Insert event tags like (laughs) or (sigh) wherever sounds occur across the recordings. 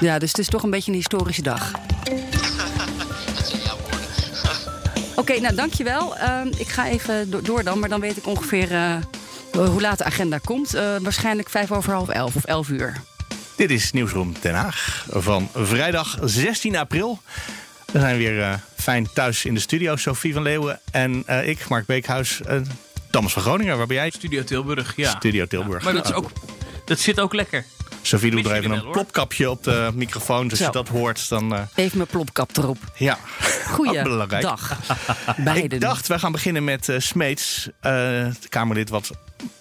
Ja, dus het is toch een beetje een historische dag. Dat zijn jouw woorden. Oké, nou dankjewel. Uh, ik ga even do- door dan, maar dan weet ik ongeveer eh, hoe laat de agenda komt. Eh, waarschijnlijk vijf over half elf of elf uur. Dit is Nieuwsroom Den Haag van vrijdag 16 april. We zijn weer eh, fijn thuis in de studio. Sophie van Leeuwen en eh, ik, Mark Beekhuis. Uh, Thomas van Groningen, waar ben jij? Studio Tilburg, ja. Studio Tilburg. Maar dat, is ook, dat zit ook lekker. Sophie doet er even een plopkapje op de microfoon. Dus als je dat hoort, dan... eh, Even mijn plopkap erop. ja, Goeie (laughs) Ook belangrijk. dag. (laughs) Beiden. Ik dacht, wij gaan beginnen met eh, Smeets. eh, het Kamerlid wat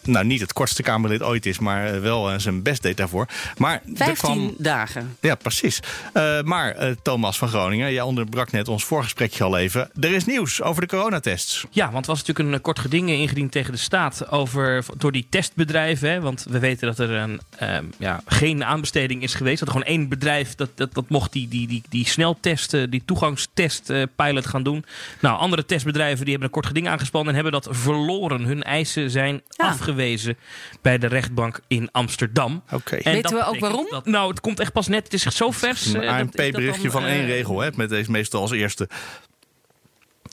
nou niet het kortste Kamerlid ooit is... maar eh, wel eh, zijn best deed daarvoor. Maar er 15 kwam... dagen. Ja, precies. Eh, maar Thomas van Groningen, jij onderbrak net ons voorgesprekje al even. Er is nieuws over de coronatests. Ja, want er was natuurlijk een kort geding ingediend tegen de staat over, door die testbedrijven. Hè, want we weten dat er een, ehm, ja, geen aanbesteding is geweest. Dat er gewoon één bedrijf dat, dat, dat mocht die, die, die, die sneltest, eh, die toegangstest eh, pilot gaan doen. Nou, andere testbedrijven die hebben een kort geding aangespannen en hebben dat verloren. Hun eisen zijn Ja. Afgewezen bij de rechtbank in Amsterdam. Oké. En Weten we ook waarom? Dat, nou, het komt echt pas net. Het is zo vers. Een eh, ANP-berichtje van één eh, regel, hè, met deze meestal als eerste.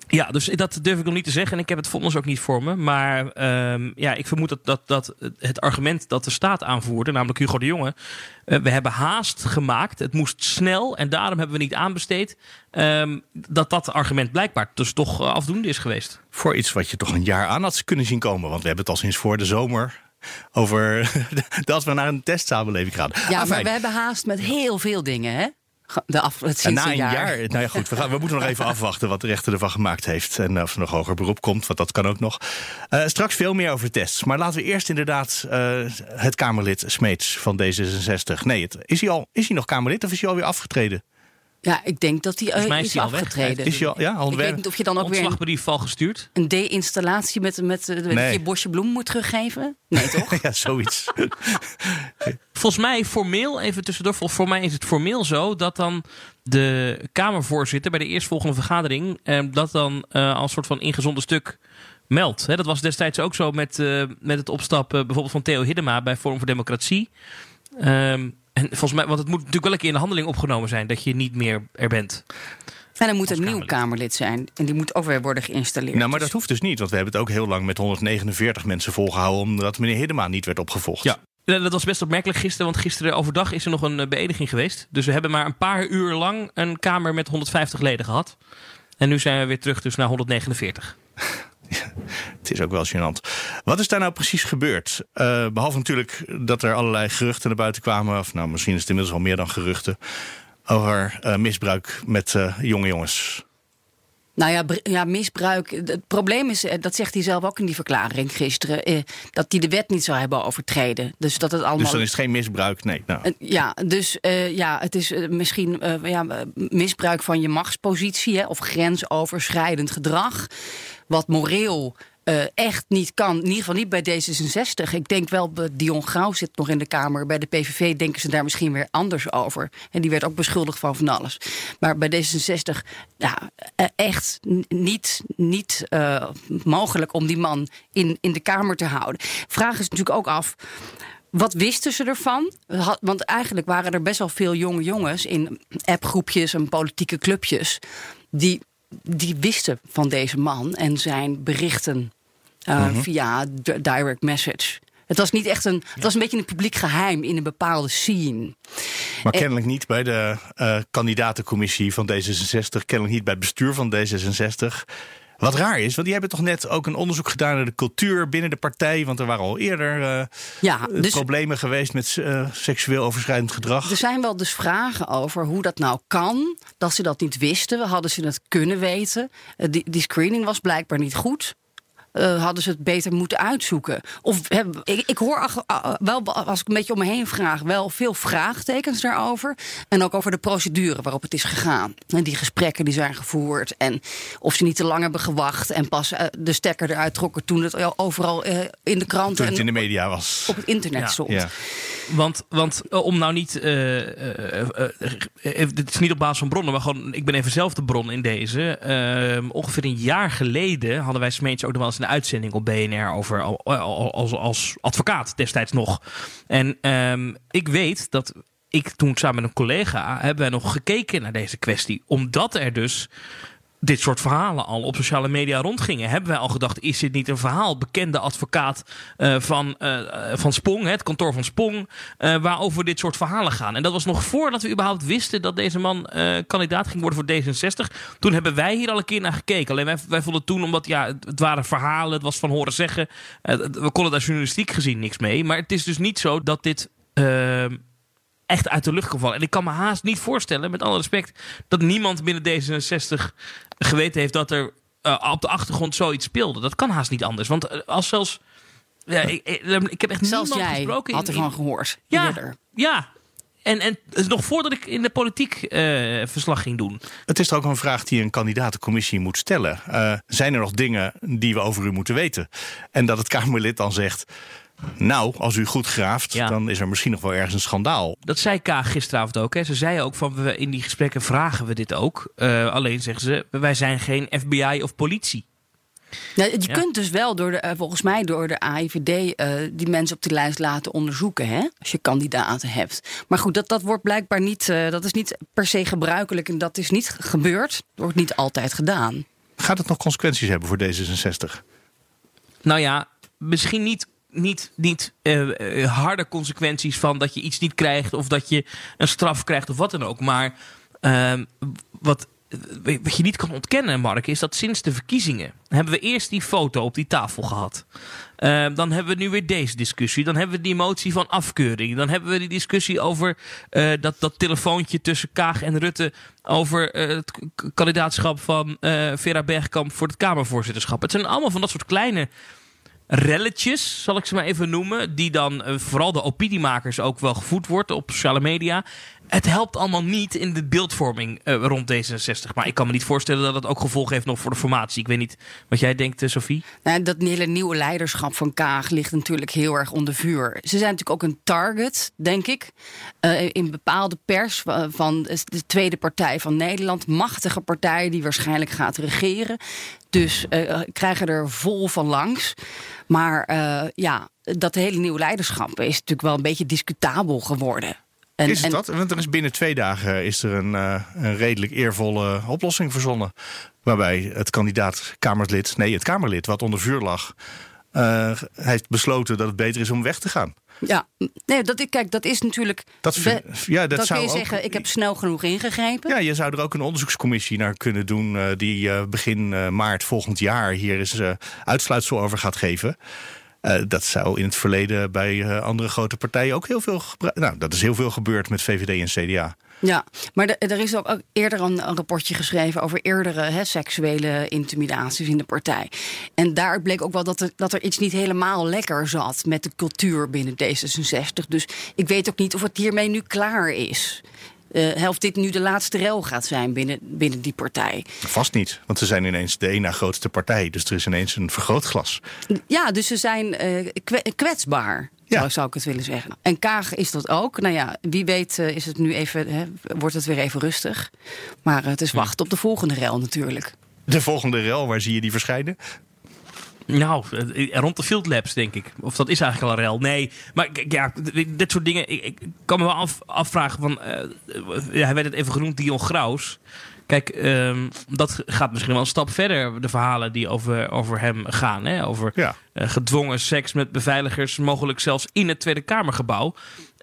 Ja, dus dat durf ik nog niet te zeggen. En ik heb het vonnis ook niet voor me. Maar ehm, ja, ik vermoed dat, dat, dat het argument dat de staat aanvoerde, namelijk Hugo de Jonge. eh, we hebben haast gemaakt. Het moest snel en daarom hebben we niet aanbesteed. ehm, dat dat argument blijkbaar dus toch eh, afdoende is geweest. Voor iets wat je toch een jaar aan had kunnen zien komen. Want we hebben het al sinds voor de zomer over (laughs) dat we naar een testsamenleving gaan. Ja, maar we hebben haast met heel veel dingen, hè? De af, het En na een jaar. nou ja, goed, we, gaan, we moeten nog even (laughs) afwachten wat de rechter ervan gemaakt heeft. En of er nog hoger beroep komt, want dat kan ook nog. Eh, straks veel meer over tests. Maar laten we eerst inderdaad eh, het Kamerlid Smeets van D66. Nee, het, is, hij al, is hij nog Kamerlid of is hij alweer afgetreden? Ja, ik denk dat hij Volgens mij eh, is is al weg. afgetreden. Is hij al, ja, al ik weg? weet niet of je dan ook weer een, Ontslagbrief al gestuurd. een de-installatie met, met, met Nee. je bosje bloem moet teruggeven. Nee, toch? (laughs) Ja, zoiets. (laughs) Volgens mij formeel, even tussendoor, voor mij is het formeel zo dat dan de Kamervoorzitter bij de eerstvolgende vergadering eh, dat dan eh, als soort van ingezonden stuk meldt. Hè, dat was destijds ook zo met, eh, met het opstappen bijvoorbeeld van Theo Hiddema bij Forum voor Democratie. Ehm, en volgens mij, want het moet natuurlijk wel een keer in de handeling opgenomen zijn dat je niet meer er bent. En dan moet een nieuw Kamerlid. Zijn. En die moet ook weer worden geïnstalleerd. nou, maar Dus- dat hoeft dus niet. Want we hebben het ook heel lang met 149 mensen volgehouden... omdat meneer Hiddema niet werd opgevolgd. Ja. Dat was best opmerkelijk gisteren, want gisteren overdag is er nog een eh, beëdiging geweest. Dus we hebben maar een paar uur lang een Kamer met 150 leden gehad. En nu zijn we weer terug dus naar 149. (laughs) (laughs) Het is ook wel gênant. Wat is daar nou precies gebeurd? Eh, behalve natuurlijk dat er allerlei geruchten naar buiten kwamen. Of nou, misschien is het inmiddels al meer dan geruchten. Over eh, misbruik met eh, jonge jongens. Nou ja, ja, misbruik. Het probleem is, eh, dat zegt hij zelf ook in die verklaring gisteren, eh, dat hij de wet niet zou hebben overtreden. Dus dat het allemaal. Dus dan is het geen misbruik. Nee. Nou, Eh, Ja, dus eh, ja, het is eh, misschien eh, ja, misbruik van je machtspositie hè, of grensoverschrijdend gedrag. Wat moreel eh, echt niet kan. In ieder geval niet bij D66. Ik denk wel, Dion Grauw zit nog in de Kamer. Bij de PVV denken ze daar misschien weer anders over. En die werd ook beschuldigd van van alles. Maar bij D66, ja, eh, echt niet, niet eh, mogelijk om die man in, in de Kamer te houden. Vraag is natuurlijk ook af. Wat wisten ze ervan? Want eigenlijk waren er best wel veel jonge jongens in appgroepjes en politieke clubjes. die, die wisten van deze man en zijn berichten eh, via d- direct message. Het was niet echt een. Het was een beetje een publiek geheim in een bepaalde scene. maar eh, kennelijk niet bij de eh, kandidatencommissie van D66. Kennelijk niet bij het bestuur van D66. Wat raar is, want die hebben toch net ook een onderzoek gedaan naar de cultuur binnen de partij. Want er waren al eerder Ja, dus problemen geweest met seksueel overschrijdend gedrag. Er zijn wel dus vragen over hoe dat nou kan. Dat ze dat niet wisten. Hadden ze het kunnen weten? Die, die screening was blijkbaar niet goed. Eh, hadden ze het beter moeten uitzoeken? Of ik, ik hoor ach- ah, wel, als ik een beetje om me heen vraag, wel veel vraagtekens daarover. En ook over de procedure waarop het is gegaan. En die gesprekken die zijn gevoerd. En of ze niet te lang hebben gewacht. En pas eh, de stekker eruit trokken toen het al overal eh, in de kranten Toen het in de media was. op het internet Ja. stond. Ja. Want, want eh, om nou niet. eh, dit is niet op basis van bronnen, maar gewoon. Ik ben even zelf de bron in deze. Ehm, ongeveer een jaar geleden hadden wij Smeets ook nog wel eens een uitzending op BNR over. al- al- Als, als advocaat destijds nog. En ehm, ik weet dat ik toen samen met een collega hebben wij nog gekeken naar deze kwestie. Omdat er dus dit soort verhalen al op sociale media rondgingen, hebben wij al gedacht: is dit niet een verhaal? Bekende advocaat uh, van, uh, van Spong, het kantoor van Spong, uh, waarover dit soort verhalen gaan. En dat was nog voordat we überhaupt wisten dat deze man kandidaat ging worden voor D66. Toen hebben wij hier al een keer naar gekeken. Alleen wij, wij vonden toen, omdat ja, het waren verhalen, het was van horen zeggen. we konden daar journalistiek gezien niks mee. Maar het is dus niet zo dat dit echt uit de lucht gevallen. En ik kan me haast niet voorstellen, met alle respect, dat niemand binnen D66 geweten heeft dat er uh, op de achtergrond zoiets speelde. Dat kan haast niet anders. Want uh, als zelfs. Ja, ik, ik, heb echt zelfs niemand jij gesproken. had ervan gehoord. Ja, eerder. ja. En, en nog voordat ik in de politiek uh, verslag ging doen. Het is toch ook een vraag die een kandidatencommissie moet stellen. zijn er nog dingen die we over u moeten weten? En dat het Kamerlid dan zegt. Nou, als u goed graaft, Ja. dan is er misschien nog wel ergens een schandaal. Dat zei Kaag gisteravond ook. Hè. Ze zei ook van we, in die gesprekken vragen we dit ook. Uh, alleen zeggen ze, wij zijn geen FBI of politie. Nou, je Ja. kunt dus wel door de, eh, volgens mij door de AIVD eh, die mensen op de lijst laten onderzoeken, hè, als je kandidaten hebt. Maar goed, dat, dat wordt blijkbaar niet, eh, dat is niet per se gebruikelijk en dat is niet ge- gebeurd. Dat wordt niet altijd gedaan. Gaat het nog consequenties hebben voor D66? Nou ja, misschien niet, niet, niet eh, eh, harde consequenties van dat je iets niet krijgt of dat je een straf krijgt of wat dan ook. Maar ehm, wat, wat je niet kan ontkennen, Mark, is dat sinds de verkiezingen hebben we eerst die foto op die tafel gehad. Ehm, dan hebben we nu weer deze discussie. Dan hebben we die motie van afkeuring. Dan hebben we die discussie over eh, dat, dat telefoontje tussen Kaag en Rutte. Over eh, het kandidaatschap van eh, Vera Bergkamp voor het Kamervoorzitterschap. Het zijn allemaal van dat soort kleine relletjes, zal ik ze maar even noemen. Die dan eh, vooral de opiniemakers ook wel gevoed wordt op sociale media. Het helpt allemaal niet in de beeldvorming eh, rond D66. Maar ik kan me niet voorstellen dat het ook gevolgen heeft nog voor de formatie. Ik weet niet wat jij denkt, eh, Sophie. Nou, dat hele nieuwe leiderschap van Kaag ligt natuurlijk heel erg onder vuur. Ze zijn natuurlijk ook een target, denk ik. eh, in bepaalde pers van de tweede partij van Nederland. Machtige partij die waarschijnlijk gaat regeren. Dus krijgen er vol van langs. Maar ja, dat hele nieuwe leiderschap is natuurlijk wel een beetje discutabel geworden. En, is het en- dat? Want er is binnen twee dagen is er een, eh, een redelijk eervolle oplossing verzonnen. Waarbij het kandidaat Kamerlid, nee, het Kamerlid wat onder vuur lag, eh, heeft besloten dat het beter is om weg te gaan. Ja, nee, dat, ik- kijk, dat is natuurlijk. Dat vind- ja, dat zou kun je ook- zeggen, ik heb snel genoeg ingegrepen. Ja, je zou er ook een onderzoekscommissie naar kunnen doen. eh, die begin maart volgend jaar hier eens uitsluitsel over gaat geven. Eh, dat zou in het verleden bij eh, andere grote partijen ook heel veel gebruikt. Nou, dat is heel veel gebeurd met VVD en CDA. Ja, maar er is ook eerder een, rapportje geschreven over eerdere seksuele intimidaties in de partij. En daar bleek ook wel dat er, dat er iets niet helemaal lekker zat met de cultuur binnen D66. Dus ik weet ook niet of het hiermee nu klaar is. Eh, of dit nu de laatste rel gaat zijn binnen, binnen die partij. Vast niet, want ze zijn ineens de na grootste partij. Dus er is ineens een vergrootglas. Ja, dus ze zijn eh, kwe- kwetsbaar. Ja. Zou, zou ik het willen zeggen. En Kaag is dat ook. Nou ja, wie weet eh, is het nu even, hè, wordt het weer even rustig. Maar het is wachten op de volgende rel natuurlijk. De volgende rel, waar zie je die verschijnen? Nou, eh, rond de Field Labs, denk ik. Of dat is eigenlijk al een rel. Nee, maar ja, dit soort dingen. Ik, ik kan me wel af, afvragen van. eh, hij werd het even genoemd, Dion Graus. Kijk, ehm, dat gaat misschien wel een stap verder. De verhalen die over, over hem gaan. Hè? Over Ja. eh, gedwongen seks met beveiligers. Mogelijk zelfs in het Tweede Kamergebouw.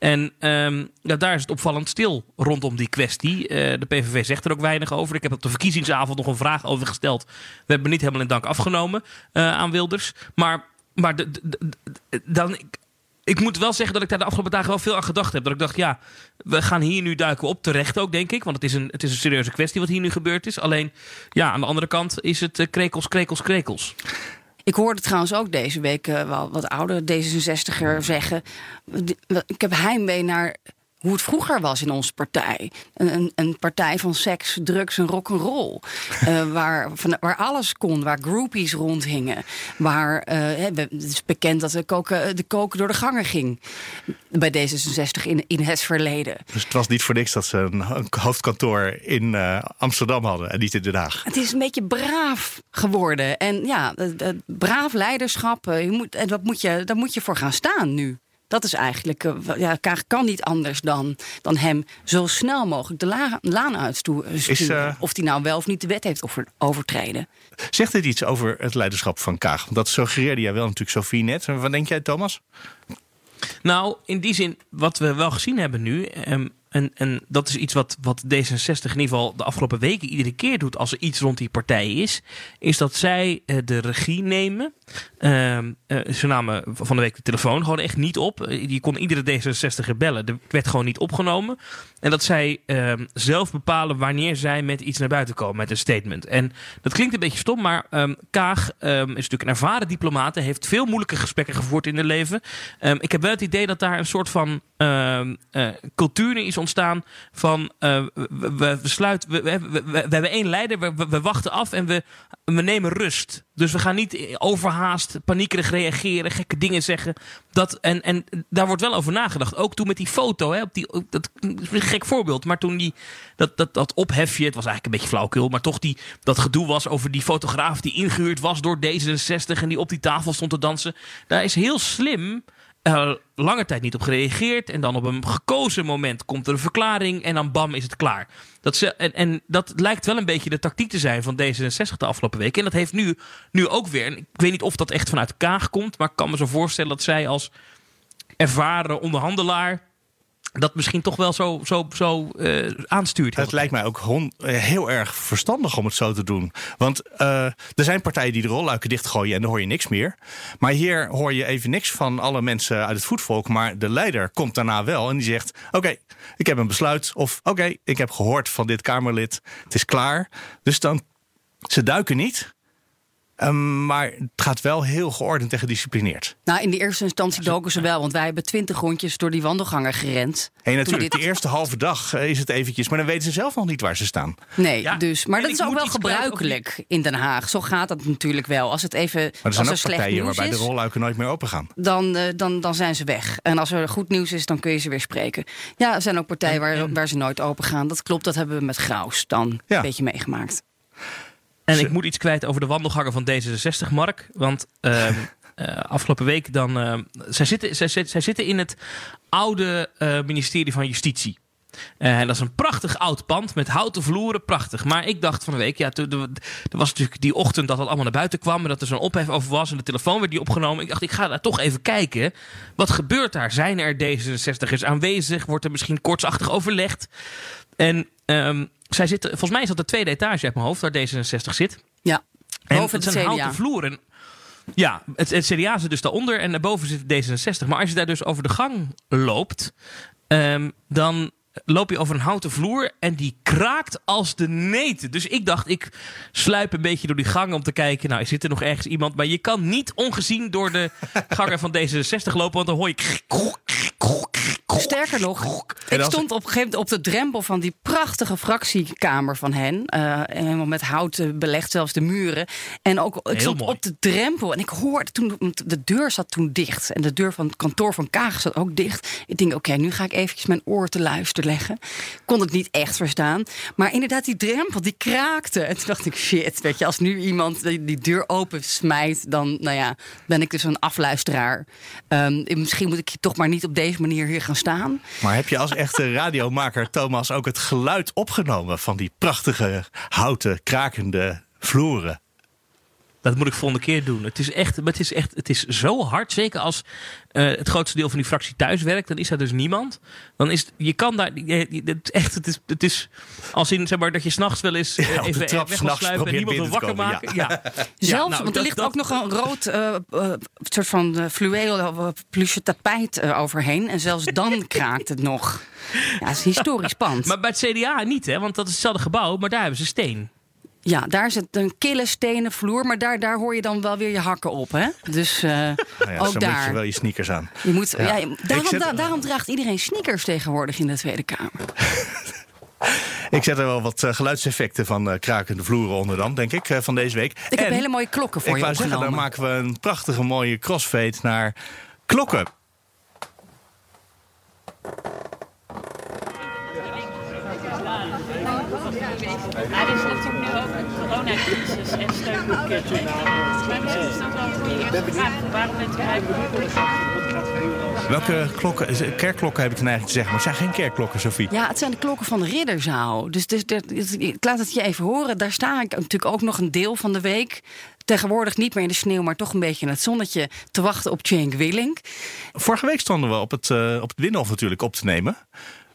En ehm, ja, daar is het opvallend stil rondom die kwestie. Eh, de PVV zegt er ook weinig over. Ik heb op de verkiezingsavond nog een vraag over gesteld. We hebben niet helemaal in dank afgenomen eh, aan Wilders. Maar, maar dan, ik, ik moet wel zeggen dat ik daar de afgelopen dagen wel veel aan gedacht heb. Dat ik dacht, ja, we gaan hier nu duiken op. Terecht ook, denk ik. Want het is een, het is een serieuze kwestie wat hier nu gebeurd is. Alleen, ja, aan de andere kant is het eh, krekels, krekels, krekels. Ik hoorde trouwens ook deze week eh, wel wat oude D66er zeggen. "Die- Ik heb heimwee naar hoe het vroeger was in onze partij. Een, een, partij van seks, drugs en rock'n'roll. (laughs) Eh waar, van, waar alles kon, waar groupies rondhingen. Waar, eh, het is bekend dat de koken, de koken door de gangen ging. Bij D66 in, in het verleden. Dus het was niet voor niks dat ze een, een hoofdkantoor in eh, Amsterdam hadden en niet in Den Haag. Het is een beetje braaf geworden. En ja, braaf leiderschap, eh, je moet, en dat moet je, daar moet je voor gaan staan nu. Dat is eigenlijk, eh, ja, Kaag kan niet anders dan, dan hem zo snel mogelijk de la- laan uitsturen. eh, Of hij nou wel of niet de wet heeft over, overtreden. Zegt dit iets over het leiderschap van Kaag? Want dat suggereerde jij wel natuurlijk Sofie net. Wat denk jij, Thomas? Nou, in die zin, wat we wel gezien hebben nu. ehm, en, en dat is iets wat, wat D66 in ieder geval de afgelopen weken iedere keer doet als er iets rond die partij is. Is dat zij eh, de regie nemen. Eh, ze namen van de week de telefoon gewoon echt niet op. Eh, Je kon iedere D66 bellen. Er werd gewoon niet opgenomen. En dat zij ehm, zelf bepalen wanneer zij met iets naar buiten komen, met een statement. En dat klinkt een beetje stom, maar ehm, Kaag is natuurlijk een ervaren diplomaat. Heeft veel moeilijke gesprekken gevoerd in het leven. Ik heb wel het idee dat daar een soort van cultuur in is van eh, we, sluiten, we, we, we, hebben één leider, we wachten af en we, we nemen rust. Dus we gaan niet overhaast, paniekerig reageren, gekke dingen zeggen. Dat, en, en daar wordt wel over nagedacht. Ook toen met die foto, hè, op die, dat is een gek voorbeeld. Maar toen die, dat, dat, dat ophefje, het was eigenlijk een beetje flauwkul, maar toch die, dat gedoe was over die fotograaf die ingehuurd was door D66 en die op die tafel stond te dansen. Daar is heel slim eh, lange tijd niet op gereageerd. En dan op een gekozen moment komt er een verklaring. En dan bam is het klaar. Dat ze, en, en dat lijkt wel een beetje de tactiek te zijn van D66 de afgelopen weken. En dat heeft nu, nu ook weer. Ik weet niet of dat echt vanuit Kaag komt. Maar ik kan me zo voorstellen dat zij als ervaren onderhandelaar. Dat misschien toch wel zo, zo, zo eh, aanstuurt. Het lijkt mij ook hon- eh, heel erg verstandig om het zo te doen. Want eh, er zijn partijen die de rolluiken dichtgooien en dan hoor je niks meer. Maar hier hoor je even niks van alle mensen uit het voetvolk. Maar de leider komt daarna wel en die zegt: Oké, ik heb een besluit. Of oké, ik heb gehoord van dit Kamerlid. Het is klaar. Dus dan, ze duiken niet. Ehm, maar het gaat wel heel geordend en gedisciplineerd. Nou, in de eerste instantie doken ze wel, want wij hebben twintig rondjes door die wandelganger gerend. En Toen natuurlijk, dit- de eerste halve dag eh, is het eventjes. Maar dan weten ze zelf nog niet waar ze staan. Nee, Ja, dus, maar en dat is ook wel gebruikelijk in Den Haag. Zo gaat dat natuurlijk wel. Als het even Maar er als zijn er ook slecht partijen waarbij is, de rolluiken nooit meer open gaan. dan, eh, dan, dan zijn ze weg. En als er goed nieuws is, dan kun je ze weer spreken. Ja, er zijn ook partijen waar, waar ze nooit open gaan. Dat klopt, dat hebben we met Graus dan Ja. een beetje meegemaakt. En ik moet iets kwijt over de wandelgangen van D66, Mark. Want ehm, (laughs) eh, afgelopen week dan. ehm, zij, zitten, zij, zij zitten in het oude eh, ministerie van Justitie. Eh, en dat is een prachtig oud pand met houten vloeren, prachtig. Maar ik dacht van de week, ja, er er was natuurlijk die ochtend dat dat allemaal naar buiten kwam en dat er zo'n ophef over was en de telefoon werd die opgenomen. Ik dacht, ik ga daar toch even kijken. Wat gebeurt daar? Zijn er D66'ers aanwezig? Wordt er misschien kortsachtig overlegd? En ehm, zij zitten, volgens mij is dat de tweede etage uit mijn hoofd, waar D66 zit. Ja, En boven het het zijn CDA. houten vloeren. Ja, het, het CDA zit dus daaronder en daarboven zit D66. Maar als je daar dus over de gang loopt, ehm, dan loop je over een houten vloer en die kraakt als de neten. Dus ik dacht, ik sluip een beetje door die gang om te kijken. Nou, zit er nog ergens iemand? Maar je kan niet ongezien door de (laughs) gangen van D66 lopen, want dan hoor je... Sterker nog, ik stond op een gegeven moment op de drempel van die prachtige fractiekamer van hen. Eh, helemaal met hout eh, belegd, zelfs de muren. En ook, ik Heel stond mooi. op de drempel en ik hoorde toen, de deur zat toen dicht. En de deur van het kantoor van Kaag zat ook dicht. Ik denk, oké, nu ga ik eventjes mijn oor te luisteren leggen. Kon het niet echt verstaan. Maar inderdaad, die drempel, die kraakte. En toen dacht ik, shit, weet je, als nu iemand die, die deur open smijt, dan nou ja, ben ik dus een afluisteraar. Ehm, misschien moet ik toch maar niet op deze manier hier gaan staan. Maar heb je als echte (laughs) radiomaker, Thomas, ook het geluid opgenomen van die prachtige houten, krakende vloeren? Dat moet ik volgende keer doen. Het is echt, maar het is echt, het is zo hard. Zeker als eh, het grootste deel van die fractie thuis werkt, dan is daar dus niemand. Dan is het- je kan daar, je, je- het is echt, het is, het is als in zeg maar dat je s'nachts wel eens (laughs) Ja, even trap weg wil s'nachts sluipen en niemand wil wakker komen, maken. Ja. (laughs) Zelfs, nou, want er dat- ligt dat- ook nog een rood eh, eh, soort van fluweel uh, pluche tapijt overheen. En zelfs dan (laughs) kraakt het nog. Ja, het is historisch pand. Maar bij het CDA niet, hè? Want dat is hetzelfde gebouw, maar daar hebben ze steen. Ja, daar zit een kille stenen vloer, maar daar, daar hoor je dan wel weer je hakken op. Hè? Dus eh, Nou ja, ook zo moet daar. je wel je sneakers aan. Je moet, ja. Ja. je- daarom, Ik zet- da- daarom draagt iedereen sneakers tegenwoordig in de Tweede Kamer. (laughs) Ik zet er wel wat eh, geluidseffecten van eh, krakende vloeren onder dan, denk ik, eh, van deze week. Ik heb hele mooie klokken voor ik je wou zeggen, dan opgenomen. maken we een prachtige mooie crossfade naar klokken. Maar coronacrisis en steunpakketten. Maar misschien is dat wel een goede eerste vraag. Waarom bent u eigenlijk Welke klokken? Kerkklokken heb ik de neiging te zeggen, maar het zijn geen kerkklokken, Sophie. Ja, het zijn de klokken van de ridderzaal. Dus, dus, dus- dus- ik laat het je even horen. Daar sta ik natuurlijk ook nog een deel van de week. Tegenwoordig niet meer in de sneeuw, maar toch een beetje in het zonnetje te wachten op Cenk Willink. Vorige week stonden we op het, eh op het Binnenhof natuurlijk op te nemen.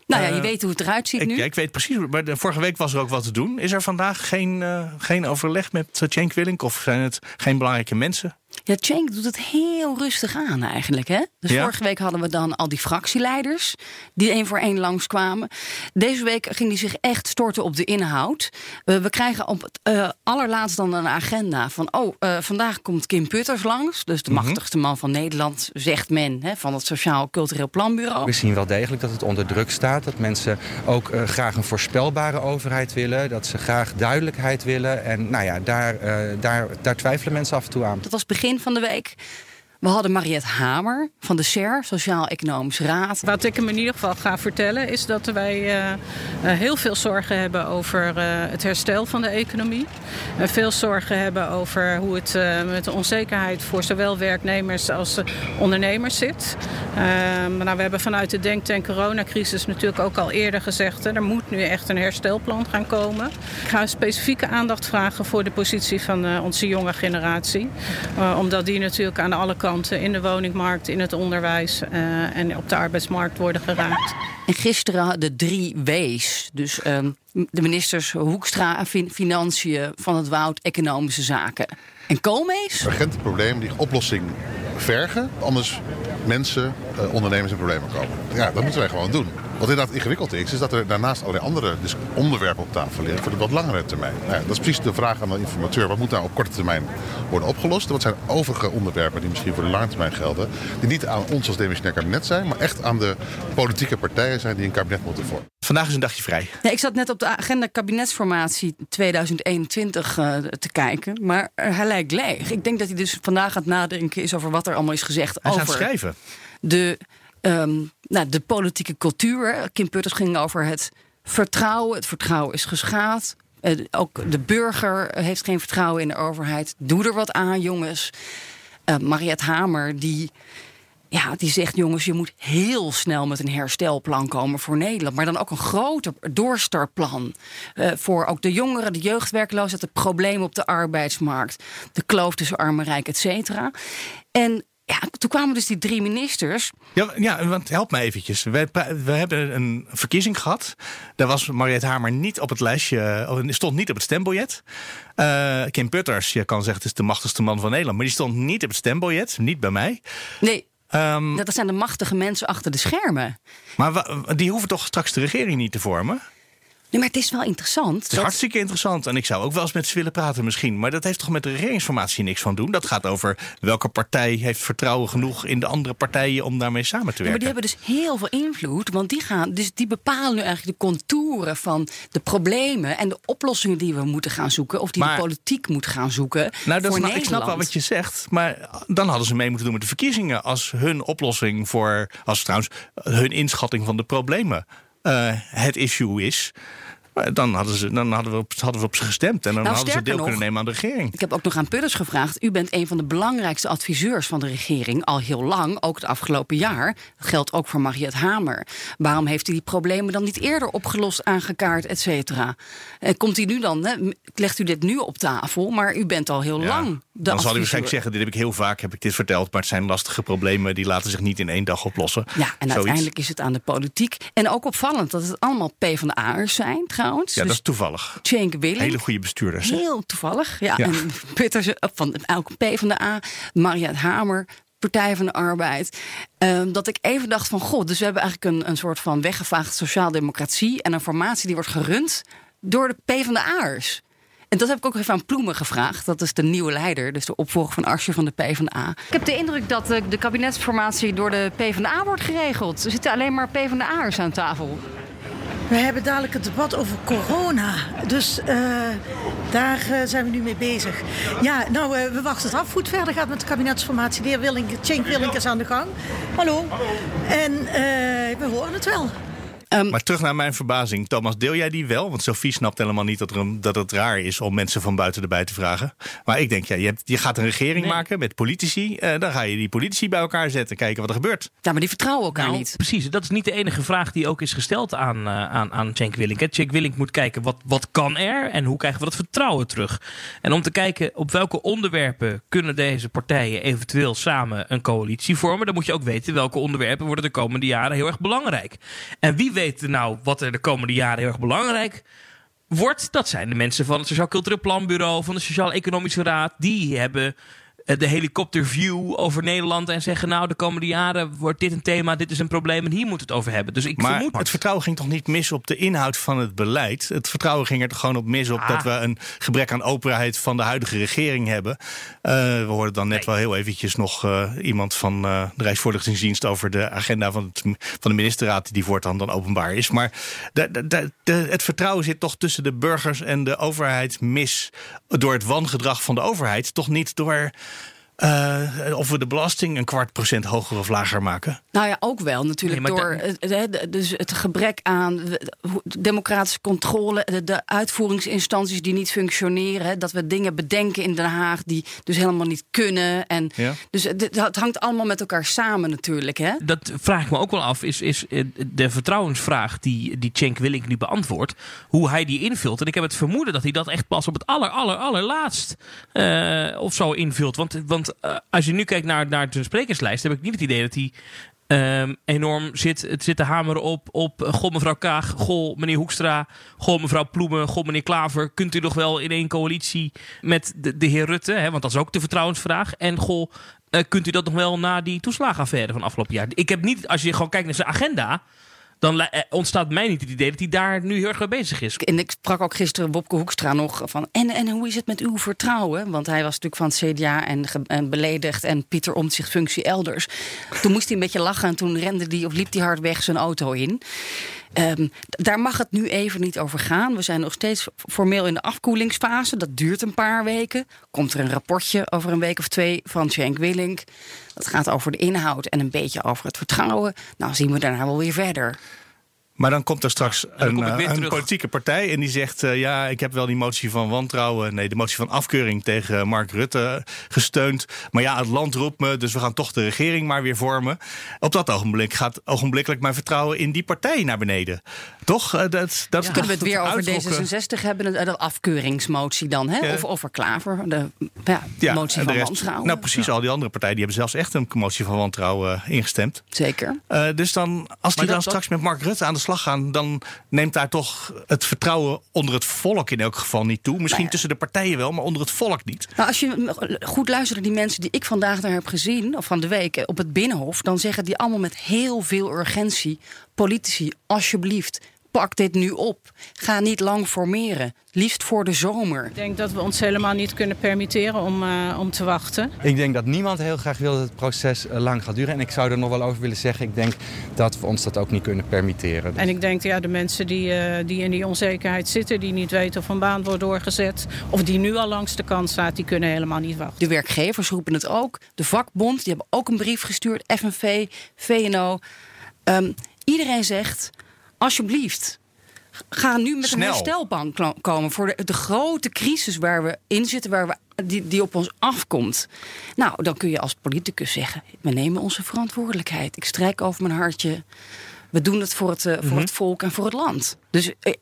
Nou ja, Eh, je weet hoe het eruit ziet Ik, nu. ja, ik weet precies, maar de, vorige week was er ook wat te doen. Is er vandaag geen, eh, geen overleg met uh, Cenk Willink? Of zijn het geen belangrijke mensen? Ja, Cenk doet het heel rustig aan eigenlijk. Hè? Dus Ja? vorige week hadden we dan al die fractieleiders die één voor één langskwamen. Deze week ging hij zich echt storten op de inhoud. We krijgen op het eh, allerlaatst dan een agenda van... oh, eh, vandaag komt Kim Putters langs. Dus de machtigste man van Nederland, zegt men... Hè, van het Sociaal Cultureel Planbureau. We zien wel degelijk dat het onder druk staat. Dat mensen ook eh, graag een voorspelbare overheid willen. Dat ze graag duidelijkheid willen. En nou ja, daar, daar, daar twijfelen mensen af en toe aan. Dat was begin van de week. We hadden Mariette Hamer van de SER, Sociaal-Economische Raad. Wat ik hem in ieder geval ga vertellen is dat wij eh, eh, heel veel zorgen hebben over eh, het herstel van de economie. En veel zorgen hebben over hoe het met de onzekerheid voor zowel werknemers als ondernemers zit. Eh, maar nou, we hebben vanuit de denktank coronacrisis natuurlijk ook al eerder gezegd... Er moet nu echt een herstelplan gaan komen. Ik ga specifieke aandacht vragen voor de positie van onze jonge generatie. Omdat die natuurlijk aan alle kanten in de woningmarkt, in het onderwijs eh, en op de arbeidsmarkt worden geraakt. En gisteren de drie W's. Dus ehm, de ministers Hoekstra, fin- Financiën, Van het Woud, Economische Zaken. En Koolmees? urgente problemen die oplossing vergen. Anders mensen, ondernemers in problemen komen. Ja, dat moeten wij gewoon doen. Wat inderdaad ingewikkeld is, is dat er daarnaast allerlei andere dus onderwerpen op tafel liggen voor de wat langere termijn. Nou ja, dat is precies de vraag aan de informateur. Wat moet nou op korte termijn worden opgelost? Wat zijn overige onderwerpen die misschien voor de lange termijn gelden? Die niet aan ons als demissionair kabinet zijn, maar echt aan de politieke partijen zijn die een kabinet moeten vormen. Vandaag is een dagje vrij. Ja, ik zat net op de agenda kabinetsformatie 2021 eh, te kijken. Maar eh, hij lijkt leeg. Ik denk dat hij dus vandaag aan het nadenken is over wat er allemaal is gezegd Hij is over aan het schrijven. De, ehm, nou, de politieke cultuur. Kim Putters ging over het vertrouwen. Het vertrouwen is geschaad. Eh, ook de burger heeft geen vertrouwen in de overheid. Doe er wat aan, jongens. Eh Mariette Hamer, die, ja, die zegt: jongens, je moet heel snel met een herstelplan komen voor Nederland. Maar dan ook een groter doorstartplan. eh, voor ook de jongeren, de jeugdwerkloosheid, de problemen op de arbeidsmarkt, de kloof tussen arm en rijk, et cetera. En ja, toen kwamen dus die drie ministers. Ja, ja, want help me eventjes. We, we hebben een verkiezing gehad. Daar was Mariette Hamer niet op het lijstje, stond niet op het stembiljet. Eh, Kim Putters, je kan zeggen het is de machtigste man van Nederland, maar die stond niet op het stembiljet, niet bij mij. Nee, Ehm, dat zijn de machtige mensen achter de schermen. maar die hoeven toch straks de regering niet te vormen? Nee, maar het is wel interessant. Het is dat- hartstikke interessant. En ik zou ook wel eens met ze willen praten misschien. Maar dat heeft toch met de regeringsformatie niks van doen? Dat gaat over welke partij heeft vertrouwen genoeg in de andere partijen om daarmee samen te Ja, maar werken. die hebben dus heel veel invloed. Want die, gaan, dus die bepalen nu eigenlijk de contouren van de problemen en de oplossingen die we moeten gaan zoeken. Of die Maar- de politiek moet gaan zoeken. Nou, dat voor snap, ik snap wel wat je zegt. Maar dan hadden ze mee moeten doen met de verkiezingen. Als hun oplossing voor. Als trouwens hun inschatting van de problemen het issue is. Maar Dan, hadden, ze, dan hadden, we op, hadden we op ze gestemd. En dan Nou, hadden ze deel nog, kunnen nemen aan de regering. Ik heb ook nog aan Putters gevraagd. U bent een van de belangrijkste adviseurs van de regering al heel lang, ook het afgelopen jaar. Dat geldt ook voor Mariette Hamer. Waarom heeft u die problemen dan niet eerder opgelost, aangekaart, et cetera? En komt u nu dan, hè, legt u dit nu op tafel, maar u bent al heel Ja. lang de dan zal hij adviseur. waarschijnlijk zeggen: Dit heb ik heel vaak heb ik dit verteld. Maar het zijn lastige problemen. Die laten zich niet in één dag oplossen. Ja, en Zoiets. uiteindelijk is het aan de politiek. En ook opvallend dat het allemaal PvdA'ers zijn, trouwens. Ja, dat dus is toevallig. Cenk Willink. Hele goede bestuurders. Heel toevallig. Ja, Ja. en Putters eh, van elke P van de A, Mariette Hamer. Partij van de Arbeid. Ehm, dat ik even dacht van, god, dus we hebben eigenlijk een, een soort van weggevaagd sociaaldemocratie. En een formatie die wordt gerund door de P van de A'ers. En dat heb ik ook even aan Ploemen gevraagd. Dat is de nieuwe leider, dus de opvolger van Arsje van de PvdA. Ik heb de indruk dat de, de kabinetsformatie door de PvdA wordt geregeld. Er zitten alleen maar PvdA'ers aan tafel. We hebben dadelijk het debat over corona. Dus eh, daar eh, zijn we nu mee bezig. Ja, nou, eh, we wachten het af hoe het verder gaat met de kabinetsformatie. De heer Willink, Cenk is aan de gang. Hallo. En eh, we horen het wel. Ehm, Maar terug naar mijn verbazing. Thomas, deel jij die wel? Want Sophie snapt helemaal niet dat, er een, dat het raar is om mensen van buiten erbij te vragen. Maar ik denk, ja, je, hebt, je gaat een regering Nee. maken met politici. eh, dan ga je die politici bij elkaar zetten. Kijken wat er gebeurt. ja, maar die vertrouwen elkaar Nou, niet. Precies, dat is niet de enige vraag die ook is gesteld aan, eh aan, aan Cenk Willink. Cenk Willink moet kijken wat, wat kan er en hoe krijgen we dat vertrouwen terug. En om te kijken op welke onderwerpen kunnen deze partijen eventueel samen een coalitie vormen. Dan moet je ook weten welke onderwerpen worden de komende jaren heel erg belangrijk. En wie weet nou wat er de komende jaren heel erg belangrijk wordt, dat zijn de mensen van het Sociaal Cultureel Planbureau, van de Sociaal Economische Raad. Die hebben de helikopterview over Nederland en zeggen: Nou, de komende jaren wordt dit een thema, dit is een probleem en hier moet het over hebben. Dus ik Maar vermoed. het vertrouwen ging toch niet mis op de inhoud van het beleid? Het vertrouwen ging er toch gewoon op mis op Ah. dat we een gebrek aan openheid van de huidige regering hebben. Eh, we hoorden dan net wel heel eventjes nog eh, iemand van eh, de Rijksvoorlichtingsdienst over de agenda van, het, van de ministerraad, die voortaan dan openbaar is. Maar de, de, de, de- het vertrouwen zit toch tussen de burgers en de overheid mis door het wangedrag van de overheid, toch niet door. Eh, of we de belasting een kwart procent hoger of lager maken. Nou ja, ook wel natuurlijk Nee, door het, dus het gebrek aan democratische controle, de, de uitvoeringsinstanties die niet functioneren, dat we dingen bedenken in Den Haag die dus helemaal niet kunnen. En Ja. dus het, het hangt allemaal met elkaar samen natuurlijk. Hè? dat vraag ik me ook wel af, is, is eh, de vertrouwensvraag die, die Cenk Willink nu beantwoordt, hoe hij die invult. En ik heb het vermoeden dat hij dat echt pas op het aller, aller, allerlaatst eh, of zo invult. Want, want eh, als je nu kijkt naar, naar de sprekerslijst, heb ik niet het idee dat hij ehm, enorm zit, het zit te hameren op, op eh, goh mevrouw Kaag, goh meneer Hoekstra, goh mevrouw Ploemen, goh meneer Klaver. Kunt u nog wel in één coalitie met de, de heer Rutte, hè, want dat is ook de vertrouwensvraag. En goh, eh, kunt u dat nog wel na die toeslagenaffaire van afgelopen jaar? Ik heb niet, als je gewoon kijkt naar zijn agenda, dan eh, ontstaat mij niet het idee dat hij daar nu heel erg mee bezig is. En ik sprak ook gisteren Wopke Hoekstra nog van. En, en hoe is het met uw vertrouwen? Want hij was natuurlijk van het CDA en, beledigd. En Pieter Omtzigt functie elders. Toen moest hij een beetje lachen. En toen rende hij of liep hij hard weg zijn auto in. Ehm, daar mag het nu even niet over gaan. We zijn nog steeds formeel in de afkoelingsfase. Dat duurt een paar weken. Komt er een rapportje over een week of twee van Cenk Willink. Dat gaat over de inhoud en een beetje over het vertrouwen. Nou zien we daarna wel weer verder. Maar dan komt er straks een, eh, een politieke partij en die zegt: eh, Ja, ik heb wel die motie van wantrouwen, nee, de motie van afkeuring tegen Mark Rutte gesteund. Maar ja, het land roept me, dus we gaan toch de regering maar weer vormen. Op dat ogenblik gaat ogenblikkelijk mijn vertrouwen in die partij naar beneden. Toch? Eh, dat, dat, Kunnen we het weer over uitrokken. D66 hebben? De, afkeuringsmotie dan, hè? Ja. Of over Klaver, de ja, Ja, motie van rest- wantrouwen. Nou, precies. Al die andere partijen die hebben zelfs echt een motie van wantrouwen ingestemd. Zeker. Eh, dus dan, als die dat- dan straks met Mark Rutte aan de slag gaan, dan neemt daar toch het vertrouwen onder het volk in elk geval niet toe. Misschien Nou tussen de partijen wel, maar onder het volk niet. Nou, als je goed luistert naar die mensen die ik vandaag daar heb gezien, of van de week eh, op het Binnenhof, dan zeggen die allemaal met heel veel urgentie: politici, alsjeblieft, pak dit nu op. Ga niet lang formeren. Liefst voor de zomer. Ik denk dat we ons helemaal niet kunnen permitteren om, eh, om te wachten. Ik denk dat niemand heel graag wil dat het proces eh, lang gaat duren. En ik zou er nog wel over willen zeggen, ik denk dat we ons dat ook niet kunnen permitteren. En ik denk, ja, de mensen die, eh, die in die onzekerheid zitten, die niet weten of een baan wordt doorgezet, of die nu al langs de kant staat, die kunnen helemaal niet wachten. De werkgevers roepen het ook. De vakbond, die hebben ook een brief gestuurd. FNV, VNO. Ehm, iedereen zegt, alsjeblieft, ga nu met Snel. een herstelplan komen... voor de, de grote crisis waar we in zitten, waar we, die, die op ons afkomt. Nou, dan kun je als politicus zeggen... we nemen onze verantwoordelijkheid. Ik strijk over mijn hartje. We doen het voor het, eh, voor het volk en voor het land. Dus eh,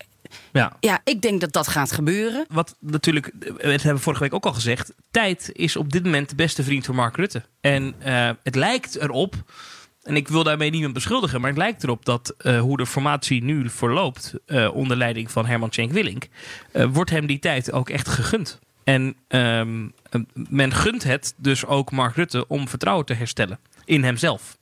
Ja. ja, ik denk dat dat gaat gebeuren. Wat natuurlijk, we hebben we vorige week ook al gezegd. Tijd is op dit moment de beste vriend van Mark Rutte. En eh, het lijkt erop, en ik wil daarmee niemand beschuldigen, maar het lijkt erop dat eh, hoe de formatie nu verloopt eh, onder leiding van Herman Cenk Willink, eh, wordt hem die tijd ook echt gegund. En ehm, eh, men gunt het dus ook Mark Rutte om vertrouwen te herstellen in hemzelf.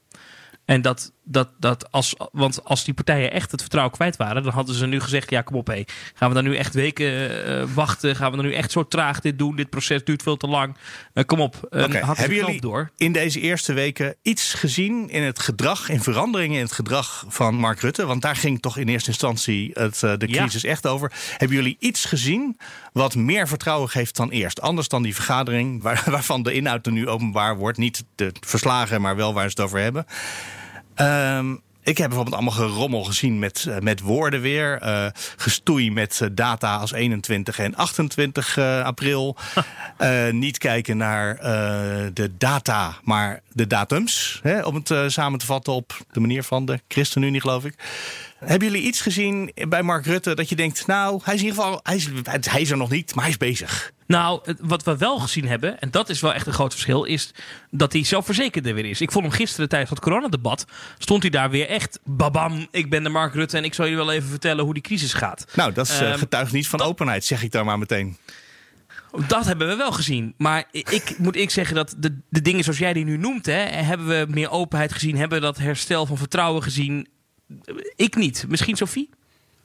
En dat, dat, dat als, want als die partijen echt het vertrouwen kwijt waren, dan hadden ze nu gezegd: ja, kom op, hé. Gaan we dan nu echt weken eh, wachten? Gaan we dan nu echt zo traag dit doen? Dit proces duurt veel te lang. Eh, kom op, uh, Oké, hak Hebben jullie door. in deze eerste weken iets gezien in het gedrag, in veranderingen in het gedrag van Mark Rutte? Want daar ging toch in eerste instantie het, eh, de Ja. crisis echt over. Hebben jullie iets gezien wat meer vertrouwen geeft dan eerst? Anders dan die vergadering, waar, (laughs) waarvan de inhoud er nu openbaar wordt. Niet de verslagen, maar wel waar ze het over hebben. Ehm, Ik heb bijvoorbeeld allemaal gerommel gezien met, eh, met woorden weer. eh, gestoei met eh, data als 21 en 28 eh, april. Niet kijken naar de data, maar de datums. Hè, om het samen te vatten op de manier van de ChristenUnie, geloof ik. Hebben jullie iets gezien bij Mark Rutte dat je denkt... nou, hij is in ieder geval, hij is, hij is er nog niet, maar hij is bezig. Nou, wat we wel gezien hebben, en dat is wel echt een groot verschil, is dat hij zelfverzekerder weer is. Ik vond hem gisteren tijdens het coronadebat, stond hij daar weer echt, babam, ik ben de Mark Rutte en ik zal jullie wel even vertellen hoe die crisis gaat. Nou, dat is, eh, Ehm, getuigt niet van openheid, zeg ik daar maar meteen. Dat hebben we wel gezien. Maar ik moet ik zeggen dat de, de dingen zoals jij die nu noemt, hè, hebben we meer openheid gezien, hebben we dat herstel van vertrouwen gezien. Ik niet. Misschien Sophie?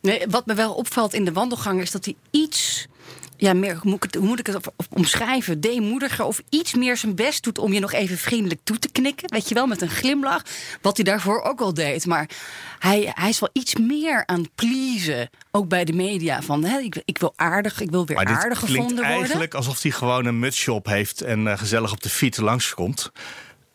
Nee, wat me wel opvalt in de wandelgang is dat hij iets. Ja, meer, hoe, moet ik het, hoe moet ik het op- op- omschrijven? Deemoediger of iets meer zijn best doet om je nog even vriendelijk toe te knikken. Weet je wel, met een glimlach. Wat hij daarvoor ook al deed. Maar hij, hij is wel iets meer aan het pleasen. Ook bij de media. Van hè, ik, ik wil aardig, ik wil weer Maar aardig gevonden worden. eigenlijk alsof hij gewoon een mutsje op heeft... en eh, gezellig op de fiets langskomt.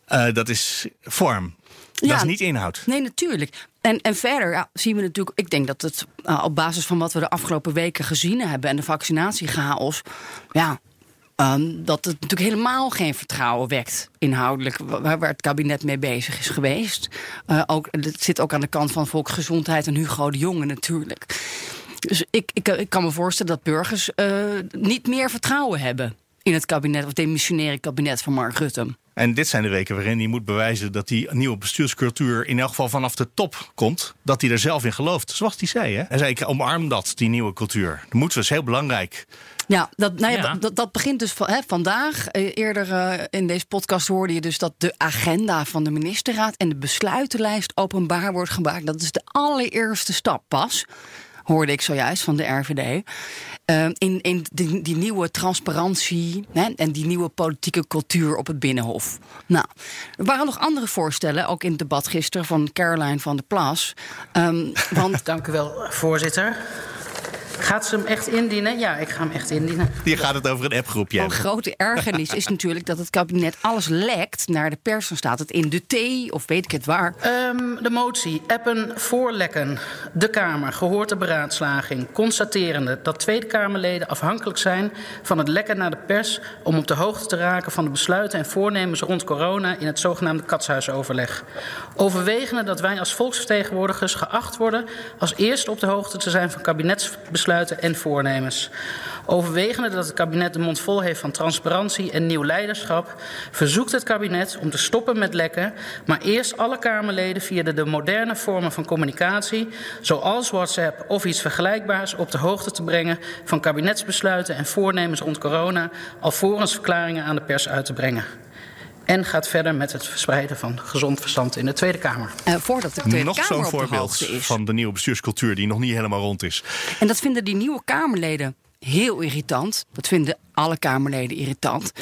Eh dat is vorm. Dat is niet inhoud. Nee, natuurlijk. En, en verder zien we natuurlijk, ik denk dat het eh, op basis van wat we de afgelopen weken gezien hebben en de vaccinatiechaos, ja, ehm, dat het natuurlijk helemaal geen vertrouwen wekt, inhoudelijk, waar, het kabinet mee bezig is geweest. Eh, ook, het zit ook aan de kant van volksgezondheid en Hugo de Jonge natuurlijk. Dus ik, ik, ik kan me voorstellen dat burgers eh, niet meer vertrouwen hebben in het kabinet, of demissionaire kabinet van Mark Rutte. En dit zijn de weken waarin hij moet bewijzen... dat die nieuwe bestuurscultuur in elk geval vanaf de top komt. Dat hij er zelf in gelooft. Zoals hij zei. Hè? Hij zei, ik omarm dat, die nieuwe cultuur. Dat moeten we, is heel belangrijk. Ja, dat, nou ja, Ja. Dat, dat, begint dus van, hè, vandaag. Eh, Eerder eh, in deze podcast hoorde je dus dat de agenda van de ministerraad en de besluitenlijst openbaar wordt gemaakt. Dat is de allereerste stap pas. Hoorde ik zojuist van de RVD. Eh, in in die, nieuwe transparantie hè, en die nieuwe politieke cultuur op het Binnenhof. Nou, er waren nog andere voorstellen, ook in het debat gisteren van Caroline van der Plas. Ehm, want (laughs) Dank u wel, voorzitter. Gaat ze hem echt indienen? Ja, ik ga hem echt indienen. Hier gaat het over een appgroepje. Een grote ergernis is natuurlijk dat het kabinet alles lekt naar de pers. Dan staat het in de T of weet ik het waar. Ehm, de motie appen voorlekken. De Kamer gehoord de beraadslaging. Constaterende dat Tweede Kamerleden afhankelijk zijn van het lekken naar de pers... om op de hoogte te raken van de besluiten en voornemens rond corona... in het zogenaamde katshuisoverleg. Overwegende dat wij als volksvertegenwoordigers geacht worden... als eerste op de hoogte te zijn van kabinetsbesluiten en voornemens. Overwegende dat het kabinet de mond vol heeft van transparantie en nieuw leiderschap... verzoekt het kabinet om te stoppen met lekken... maar eerst alle Kamerleden via de, de moderne vormen van communicatie... zoals WhatsApp of iets vergelijkbaars op de hoogte te brengen... van kabinetsbesluiten en voornemens rond corona... alvorens verklaringen aan de pers uit te brengen. En gaat verder met het verspreiden van gezond verstand in de Tweede Kamer. Eh, voordat de Tweede Nog Kamer zo'n op de voorbeeld is. van de nieuwe bestuurscultuur... die nog niet helemaal rond is. En dat vinden die nieuwe Kamerleden heel irritant. Dat vinden alle Kamerleden irritant.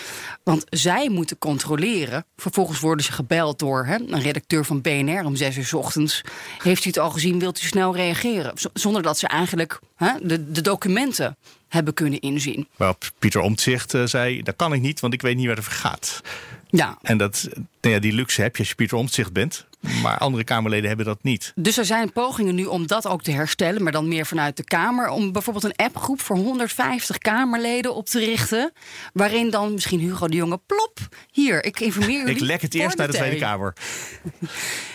Want zij moeten controleren. Vervolgens worden ze gebeld door hè, een redacteur van BNR om zes uur 's ochtends. Heeft u het al gezien? Wilt u snel reageren? Z- Zonder dat ze eigenlijk hè, de, de documenten hebben kunnen inzien. Waarop Pieter Omtzigt eh, zei, dat kan ik niet, want ik weet niet waar het over gaat. Ja, En dat, nou ja, die luxe heb je als je Pieter Omtzigt bent. Maar andere Kamerleden hebben dat niet. Dus er zijn pogingen nu om dat ook te herstellen, maar dan meer vanuit de Kamer. Om bijvoorbeeld een appgroep voor 150 Kamerleden op te richten. Waarin dan misschien Hugo de Jonge, plop, hier, ik informeer jullie. Ik lek het eerst naar de Tweede. Kamer. (laughs)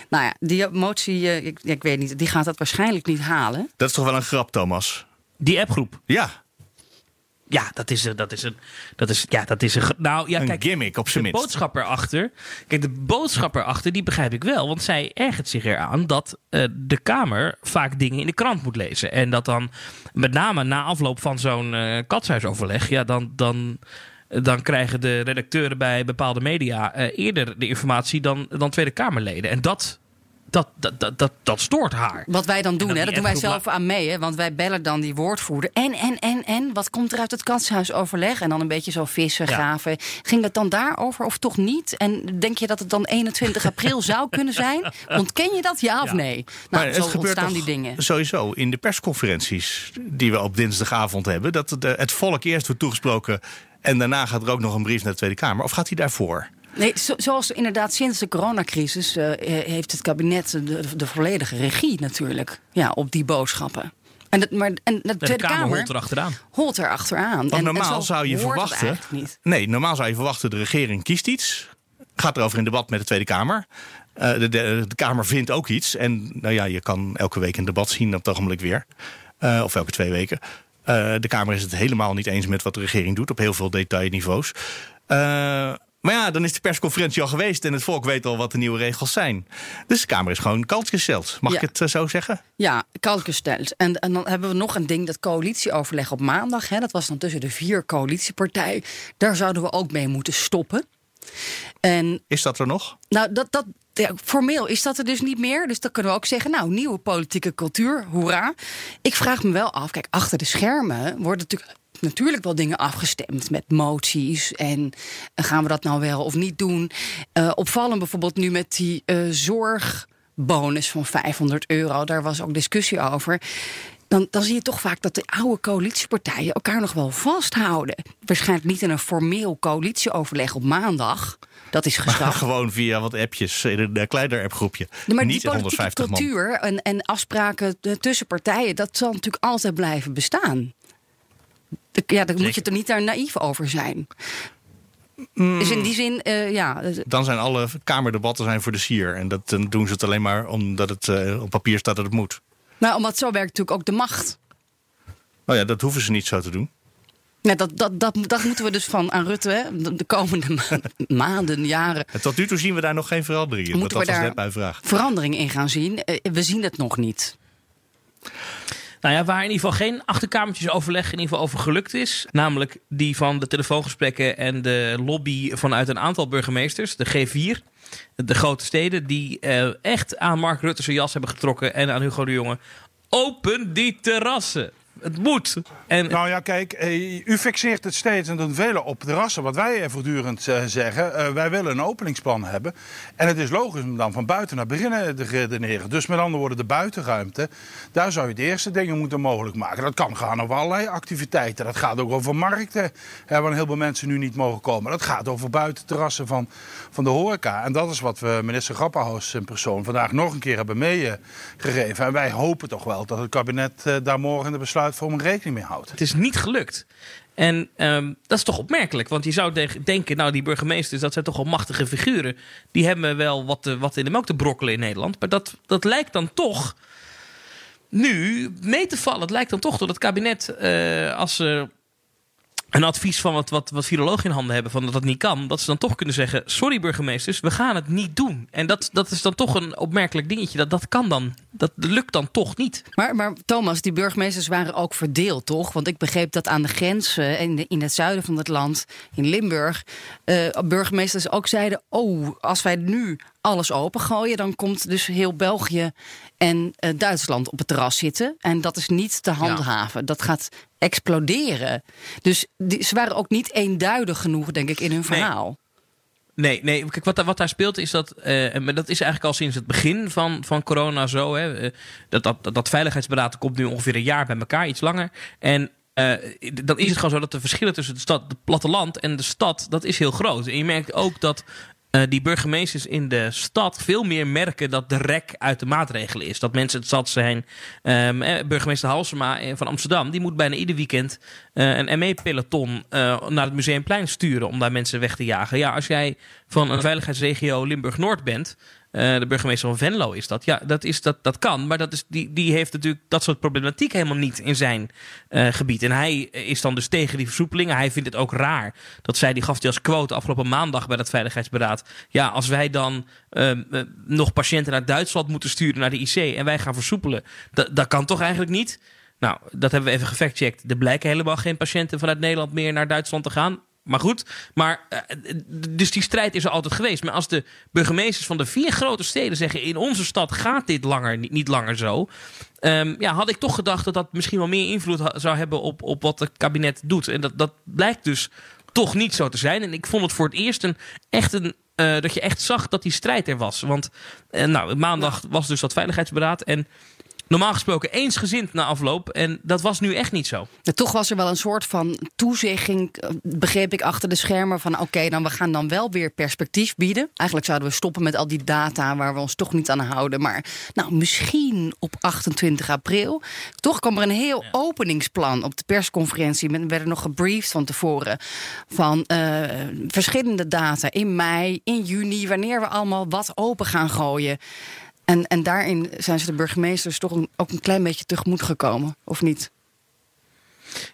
Nou ja, die motie, eh, ik, ik weet niet, die gaat dat waarschijnlijk niet halen. Dat is toch wel een grap, Thomas? Die appgroep. Ja, Ja, dat is, een- dat is een. Dat is, ja, dat is een. Nou ja, een kijk. gimmick op zijn de minst. boodschap erachter. Kijk, de boodschap erachter, die begrijp ik wel. Want zij ergert zich eraan dat eh, de Kamer vaak dingen in de krant moet lezen. En dat dan, met name na afloop van zo'n eh katshuisoverleg, ja, dan. dan dan krijgen de redacteuren bij bepaalde media eh, eerder de informatie dan, dan Tweede Kamerleden. En dat, dat, dat, dat, dat, dat stoort haar. Wat wij dan doen, dan hè, dat doen wij zelf aan mee. Hè, want wij bellen dan die woordvoerder. En, en, en, en, wat komt er uit het katshuisoverleg? En dan een beetje zo vissen, Ja. graven. Ging het dan daarover of toch niet? En denk je dat het dan 21 (laughs) april zou kunnen zijn? Ontken je dat, ja of Ja. nee? Maar Nou, het zo gebeurt ontstaan toch die dingen. sowieso in de persconferenties die we op dinsdagavond hebben. Dat de- het volk eerst wordt toegesproken en daarna gaat er ook nog een brief naar de Tweede Kamer. Of gaat hij daarvoor? Nee, zo- zoals inderdaad sinds de coronacrisis eh, heeft het kabinet de, de volledige regie natuurlijk ja, op die boodschappen. En, dat, maar, en de De Tweede Kamer Kamer holt erachteraan. holt er achteraan. Want En- en normaal zo zou je verwachten. eigenlijk niet. Nee, normaal zou je verwachten: de regering kiest iets. Gaat erover in debat met de Tweede Kamer. Eh, de, de, de Kamer vindt ook iets. En nou ja, je kan elke week een debat zien op het ogenblik weer. Eh, of elke twee weken. Eh, de Kamer is het helemaal niet eens met wat de regering doet op heel veel detailniveaus. Maar ja, dan is de persconferentie al geweest en het volk weet al wat de nieuwe regels zijn. Dus de Kamer is gewoon kans gesteld. Mag Ja. ik het eh, zo zeggen? Ja, kalt gesteld. En, en dan hebben we nog een ding, dat coalitieoverleg op maandag. Hè, dat was dan tussen de vier coalitiepartijen. Daar zouden we ook mee moeten stoppen. En Is dat er nog? nou, dat, dat, ja, formeel is dat er dus niet meer. Dus dan kunnen we ook zeggen, nou, nieuwe politieke cultuur, hoera. Ik vraag me wel af, kijk, achter de schermen worden natuurlijk, natuurlijk wel dingen afgestemd met moties. En gaan we dat nou wel of niet doen? Eh, opvallend bijvoorbeeld nu met die eh, zorgbonus van 500 euro. Daar was ook discussie over. Dan, dan zie je toch vaak dat de oude coalitiepartijen elkaar nog wel vasthouden. Waarschijnlijk niet in een formeel coalitieoverleg op maandag. Dat is geschrapt. gewoon via wat appjes in een uh, kleiner appgroepje. Maar Niet die politieke 150 man. cultuur en, en afspraken eh, tussen partijen, dat zal natuurlijk altijd blijven bestaan. Ja, daar moet je er niet daar naïef over zijn. Mm. Dus in die zin, eh, ja. eh, Dan zijn alle kamerdebatten zijn voor de sier. En dat dan doen ze het alleen maar omdat het eh, op papier staat dat het moet. Nou, omdat zo werkt natuurlijk ook de macht. Nou ja, dat hoeven ze niet zo te doen. Dat, dat, dat, dat moeten we dus van aan Rutte hè, de, de komende ma- (laughs) maanden, jaren. En tot nu toe zien we daar nog geen verandering in. Dat, Moeten dat we was daar net mijn vraag. verandering in gaan zien? Eh, we zien het nog niet. Nou ja, waar in ieder geval geen achterkamertjesoverleg in ieder geval over gelukt is. Namelijk die van de telefoongesprekken en de lobby vanuit een aantal burgemeesters. De G4, de grote steden, die eh, echt aan Mark Rutte zijn jas hebben getrokken. En aan Hugo de Jonge. Open die terrassen. Het moet. Nou ja, kijk, eh, u fixeert het steeds en doen velen op terrassen. Wat wij voortdurend eh, zeggen, eh, wij willen een openingsplan hebben. En het is logisch om dan van buiten naar binnen te redeneren. Dus met andere woorden, de buitenruimte, daar zou je de eerste dingen moeten mogelijk maken. Dat kan gaan over allerlei activiteiten. Dat gaat ook over markten, hè, waar heel veel mensen nu niet mogen komen. Dat gaat over buitenterrassen van, van de horeca. En dat is wat we minister Grapperhaus in persoon vandaag nog een keer hebben meegegeven. En wij hopen toch wel dat het kabinet daar morgen de besluitvorming rekening mee houdt. Het is niet gelukt. En ehm, dat is toch opmerkelijk. Want je zou de- denken, nou die burgemeesters, dat zijn toch wel machtige figuren. Die hebben wel wat, te- wat in de melk te brokkelen in Nederland. Maar dat, dat lijkt dan toch nu mee te vallen. Het lijkt dan toch dat het kabinet, eh, als ze een advies van wat, wat, wat virologen in handen hebben, van dat dat niet kan, dat ze dan toch kunnen zeggen: Sorry, burgemeesters, we gaan het niet doen. En dat, dat is dan toch een opmerkelijk dingetje. Dat, dat kan dan. Dat lukt dan toch niet. Maar, maar Thomas, die burgemeesters waren ook verdeeld, toch? Want ik begreep dat aan de grenzen in, de- in het zuiden van het land, in Limburg, eh, burgemeesters ook zeiden: Oh, als wij nu alles opengooien, dan komt dus heel België en eh, Duitsland op het terras zitten. En dat is niet te handhaven. Dat gaat exploderen. Dus die, ze waren ook niet eenduidig genoeg, denk ik, in hun verhaal. Nee, nee. Kijk, wat, daar- wat daar speelt is dat. eh, en dat is eigenlijk al sinds het begin van, van corona zo. Hè, eh, dat, dat, dat, dat veiligheidsberaad komt nu ongeveer een jaar bij elkaar, iets langer. En. dan is het gewoon zo dat de verschillen tussen de stad, het platteland en de stad, dat is heel groot. En je merkt ook dat eh, die burgemeesters in de stad veel meer merken dat de rek uit de maatregelen is. Dat mensen het zat zijn. Ehm, eh, burgemeester Halsema van Amsterdam, die moet bijna ieder weekend eh, een ME-peloton naar het Museumplein sturen om daar mensen weg te jagen. Ja, als jij van een veiligheidsregio Limburg-Noord bent, de burgemeester van Venlo is dat. Ja, dat, is, dat, dat kan. Maar dat is, die, die heeft natuurlijk dat soort problematiek helemaal niet in zijn eh, gebied. En hij is dan dus tegen die versoepelingen. Hij vindt het ook raar. Dat zij, die gaf hij als quote afgelopen maandag bij dat Veiligheidsberaad. Ja, als wij dan ehm, eh, nog patiënten naar Duitsland moeten sturen naar de IC en wij gaan versoepelen. Dat, dat kan toch eigenlijk niet? Nou, dat hebben we even gefactcheckt. Er blijken helemaal geen patiënten vanuit Nederland meer naar Duitsland te gaan. Maar goed, maar, eh, dus die strijd is er altijd geweest. Maar als de burgemeesters van de vier grote steden zeggen... in onze stad gaat dit langer, niet, niet langer zo... ehm, ja, had ik toch gedacht dat dat misschien wel meer invloed zou hebben... op, op wat het kabinet doet. En dat, dat blijkt dus toch niet zo te zijn. En ik vond het voor het eerst een, echt een... eh, dat je echt zag dat die strijd er was. Want eh, nou, maandag was dus dat veiligheidsberaad. En normaal gesproken eensgezind na afloop. En dat was nu echt niet zo. Ja, toch was er wel een soort van toezegging, eh, begreep ik, achter de schermen. Van oké, dan we gaan dan wel weer perspectief bieden. Eigenlijk zouden we stoppen met al die data waar we ons toch niet aan houden. Maar nou, misschien op 28 april. Toch kwam er een heel openingsplan op de persconferentie. Men werden nog gebriefd van tevoren. Van eh, verschillende data in mei, in juni, wanneer we allemaal wat open gaan gooien. En, en daarin zijn ze de burgemeesters toch ook een klein beetje tegemoet gekomen, of niet?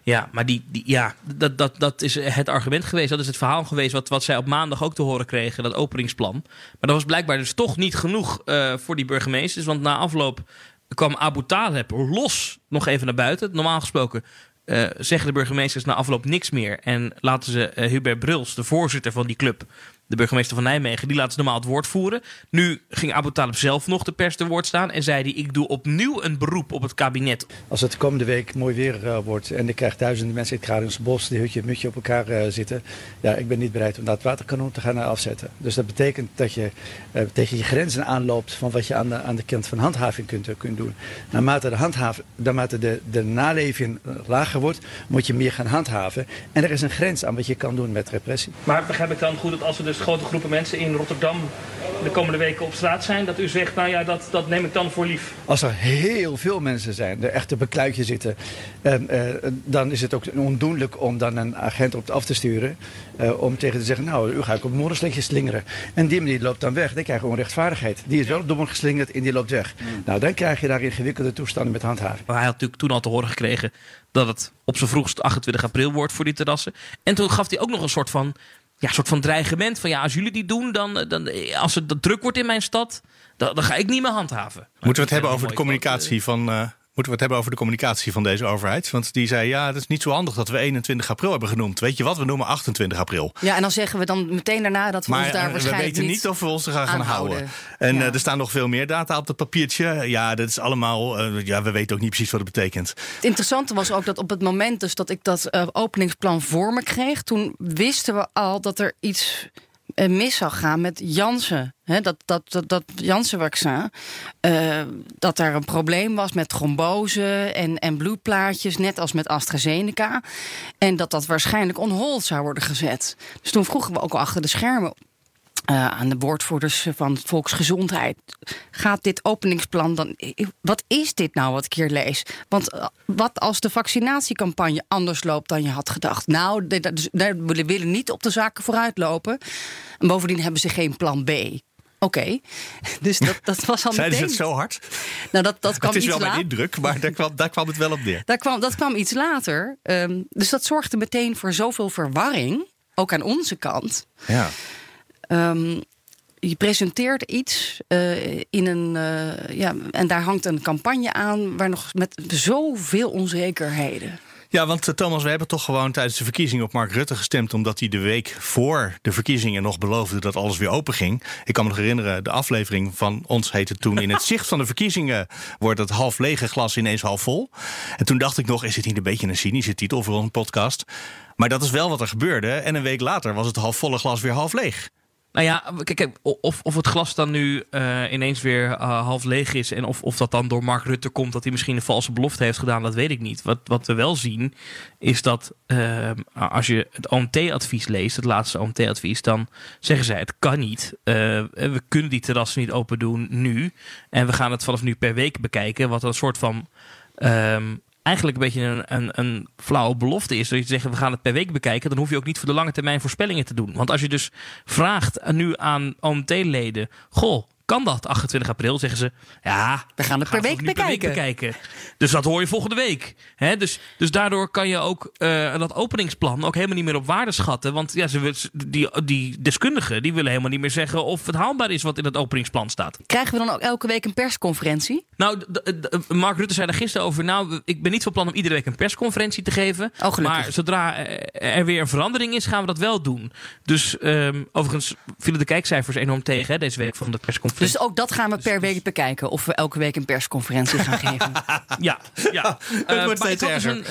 Ja, maar die, die, ja, dat, dat, dat is het argument geweest. Dat is het verhaal geweest wat, wat zij op maandag ook te horen kregen, dat openingsplan. Maar dat was blijkbaar dus toch niet genoeg eh, voor die burgemeesters. Want na afloop kwam Abu Taleb los nog even naar buiten. Normaal gesproken eh, zeggen de burgemeesters na afloop niks meer. En laten ze eh, Hubert Bruls, de voorzitter van die club, de burgemeester van Nijmegen, die laat ze normaal het woord voeren. Nu ging Abu Talib zelf nog de pers te woord staan en zei hij: Ik doe opnieuw een beroep op het kabinet. Als het de komende week mooi weer uh, wordt en ik krijg duizenden mensen in het bos die hutje mutje op elkaar uh, zitten, ja, ik ben niet bereid om dat waterkanon te gaan afzetten. Dus dat betekent dat je uh, tegen je grenzen aanloopt van wat je aan de, aan de kant van handhaving kunt, kunt doen. Naarmate de, handhaaf, naarmate de, de naleving lager wordt, moet je meer gaan handhaven. En er is een grens aan wat je kan doen met repressie. Maar begrijp ik dan goed dat als we dus grote groepen mensen in Rotterdam de komende weken op straat zijn, dat u zegt, nou ja, dat, dat neem ik dan voor lief. Als er heel veel mensen zijn, er echt op een kluitje zitten, en, uh, dan is het ook ondoenlijk om dan een agent op af te sturen. Uh, om tegen te zeggen, nou, u gaat op een modderslingje slingeren. En die manier loopt dan weg. Dan krijg je onrechtvaardigheid. Die is wel op de geslingerd en die loopt weg. Mm. Nou, dan krijg je daar ingewikkelde toestanden met handhaving. Hij had natuurlijk toen al te horen gekregen dat het op zijn vroegst 28 april wordt voor die terrassen. En toen gaf hij ook nog een soort van ja, soort van dreigement. Van ja, als jullie die doen, dan, dan als het druk wordt in mijn stad, dan, dan ga ik niet meer handhaven. Moeten we het hebben over de communicatie van. Moeten we het hebben over de communicatie van deze overheid? Want die zei: ja, het is niet zo handig dat we 21 april hebben genoemd. Weet je wat? We noemen 28 april. Ja, en dan zeggen we dan meteen daarna dat we maar, ons daar waarschijnlijk. We weten niet, of we ons er gaan, gaan houden. En ja. uh, er staan nog veel meer data op dat papiertje. Ja, dat is allemaal. Uh, ja, we weten ook niet precies wat het betekent. Het interessante was ook dat op het moment dus dat ik dat uh, openingsplan voor me kreeg, toen wisten we al dat er iets mis zou gaan met Janssen. Dat, dat, dat, dat Janssen-vaccin. Uh, dat er een probleem was met trombose en, en bloedplaatjes, net als met AstraZeneca. En dat dat waarschijnlijk on hold zou worden gezet. Dus toen vroegen we ook al achter de schermen. Uh, aan de woordvoerders van Volksgezondheid. Gaat dit openingsplan dan. Wat is dit nou wat ik hier lees? Want uh, wat als de vaccinatiecampagne anders loopt dan je had gedacht? Nou, we willen niet op de zaken vooruitlopen. En bovendien hebben ze geen plan B. Oké, okay. (laughs) dus dat, dat was al (laughs) Zeiden meteen... ze het zo hard? Nou, dat, dat kwam het is iets wel mijn indruk, maar daar kwam, daar kwam het wel op neer. Daar kwam, dat kwam iets later. Um, dus dat zorgde meteen voor zoveel verwarring, ook aan onze kant. Ja. Um, je presenteert iets uh, in een. Uh, ja, en daar hangt een campagne aan waar nog met zoveel onzekerheden. Ja, want uh, Thomas, we hebben toch gewoon tijdens de verkiezingen op Mark Rutte gestemd. omdat hij de week voor de verkiezingen nog beloofde dat alles weer open ging. Ik kan me nog herinneren, de aflevering van ons heette toen. In het (laughs) zicht van de verkiezingen wordt het half lege glas ineens half vol. En toen dacht ik nog: is het niet een beetje een cynische titel voor een podcast? Maar dat is wel wat er gebeurde. En een week later was het halfvolle glas weer half leeg. Nou ja, kijk, of, of het glas dan nu uh, ineens weer uh, half leeg is. En of, of dat dan door Mark Rutte komt dat hij misschien een valse belofte heeft gedaan, dat weet ik niet. Wat, wat we wel zien, is dat uh, als je het OMT-advies leest, het laatste OMT-advies, dan zeggen zij: het kan niet. We kunnen die terrassen niet open doen nu. En we gaan het vanaf nu per week bekijken. Wat een soort van. Um, eigenlijk een beetje een, een, een flauwe belofte is. Dat je zegt, we gaan het per week bekijken. Dan hoef je ook niet voor de lange termijn voorspellingen te doen. Want als je dus vraagt nu aan OMT-leden... Goh, kan dat 28 april? Zeggen ze, ja, we gaan het per, week, per week, bekijken. Dus dat hoor je volgende week. Dus, dus daardoor kan je ook uh, dat openingsplan ook helemaal niet meer op waarde schatten. Want ja, ze, die, die deskundigen die willen helemaal niet meer zeggen of het haalbaar is wat in het openingsplan staat. Krijgen we dan ook elke week een persconferentie? Nou, Mark Rutte zei er gisteren over. Nou, ik ben niet van plan om iedere week een persconferentie te geven. Oh, maar zodra er weer een verandering is, gaan we dat wel doen. Dus um, overigens vielen de kijkcijfers enorm tegen hè, deze week van de persconferentie. Dus ook dat gaan we per week bekijken. Of we elke week een persconferentie gaan geven. (laughs) Ja, ja. (laughs) Het wordt steeds ik, had dus een,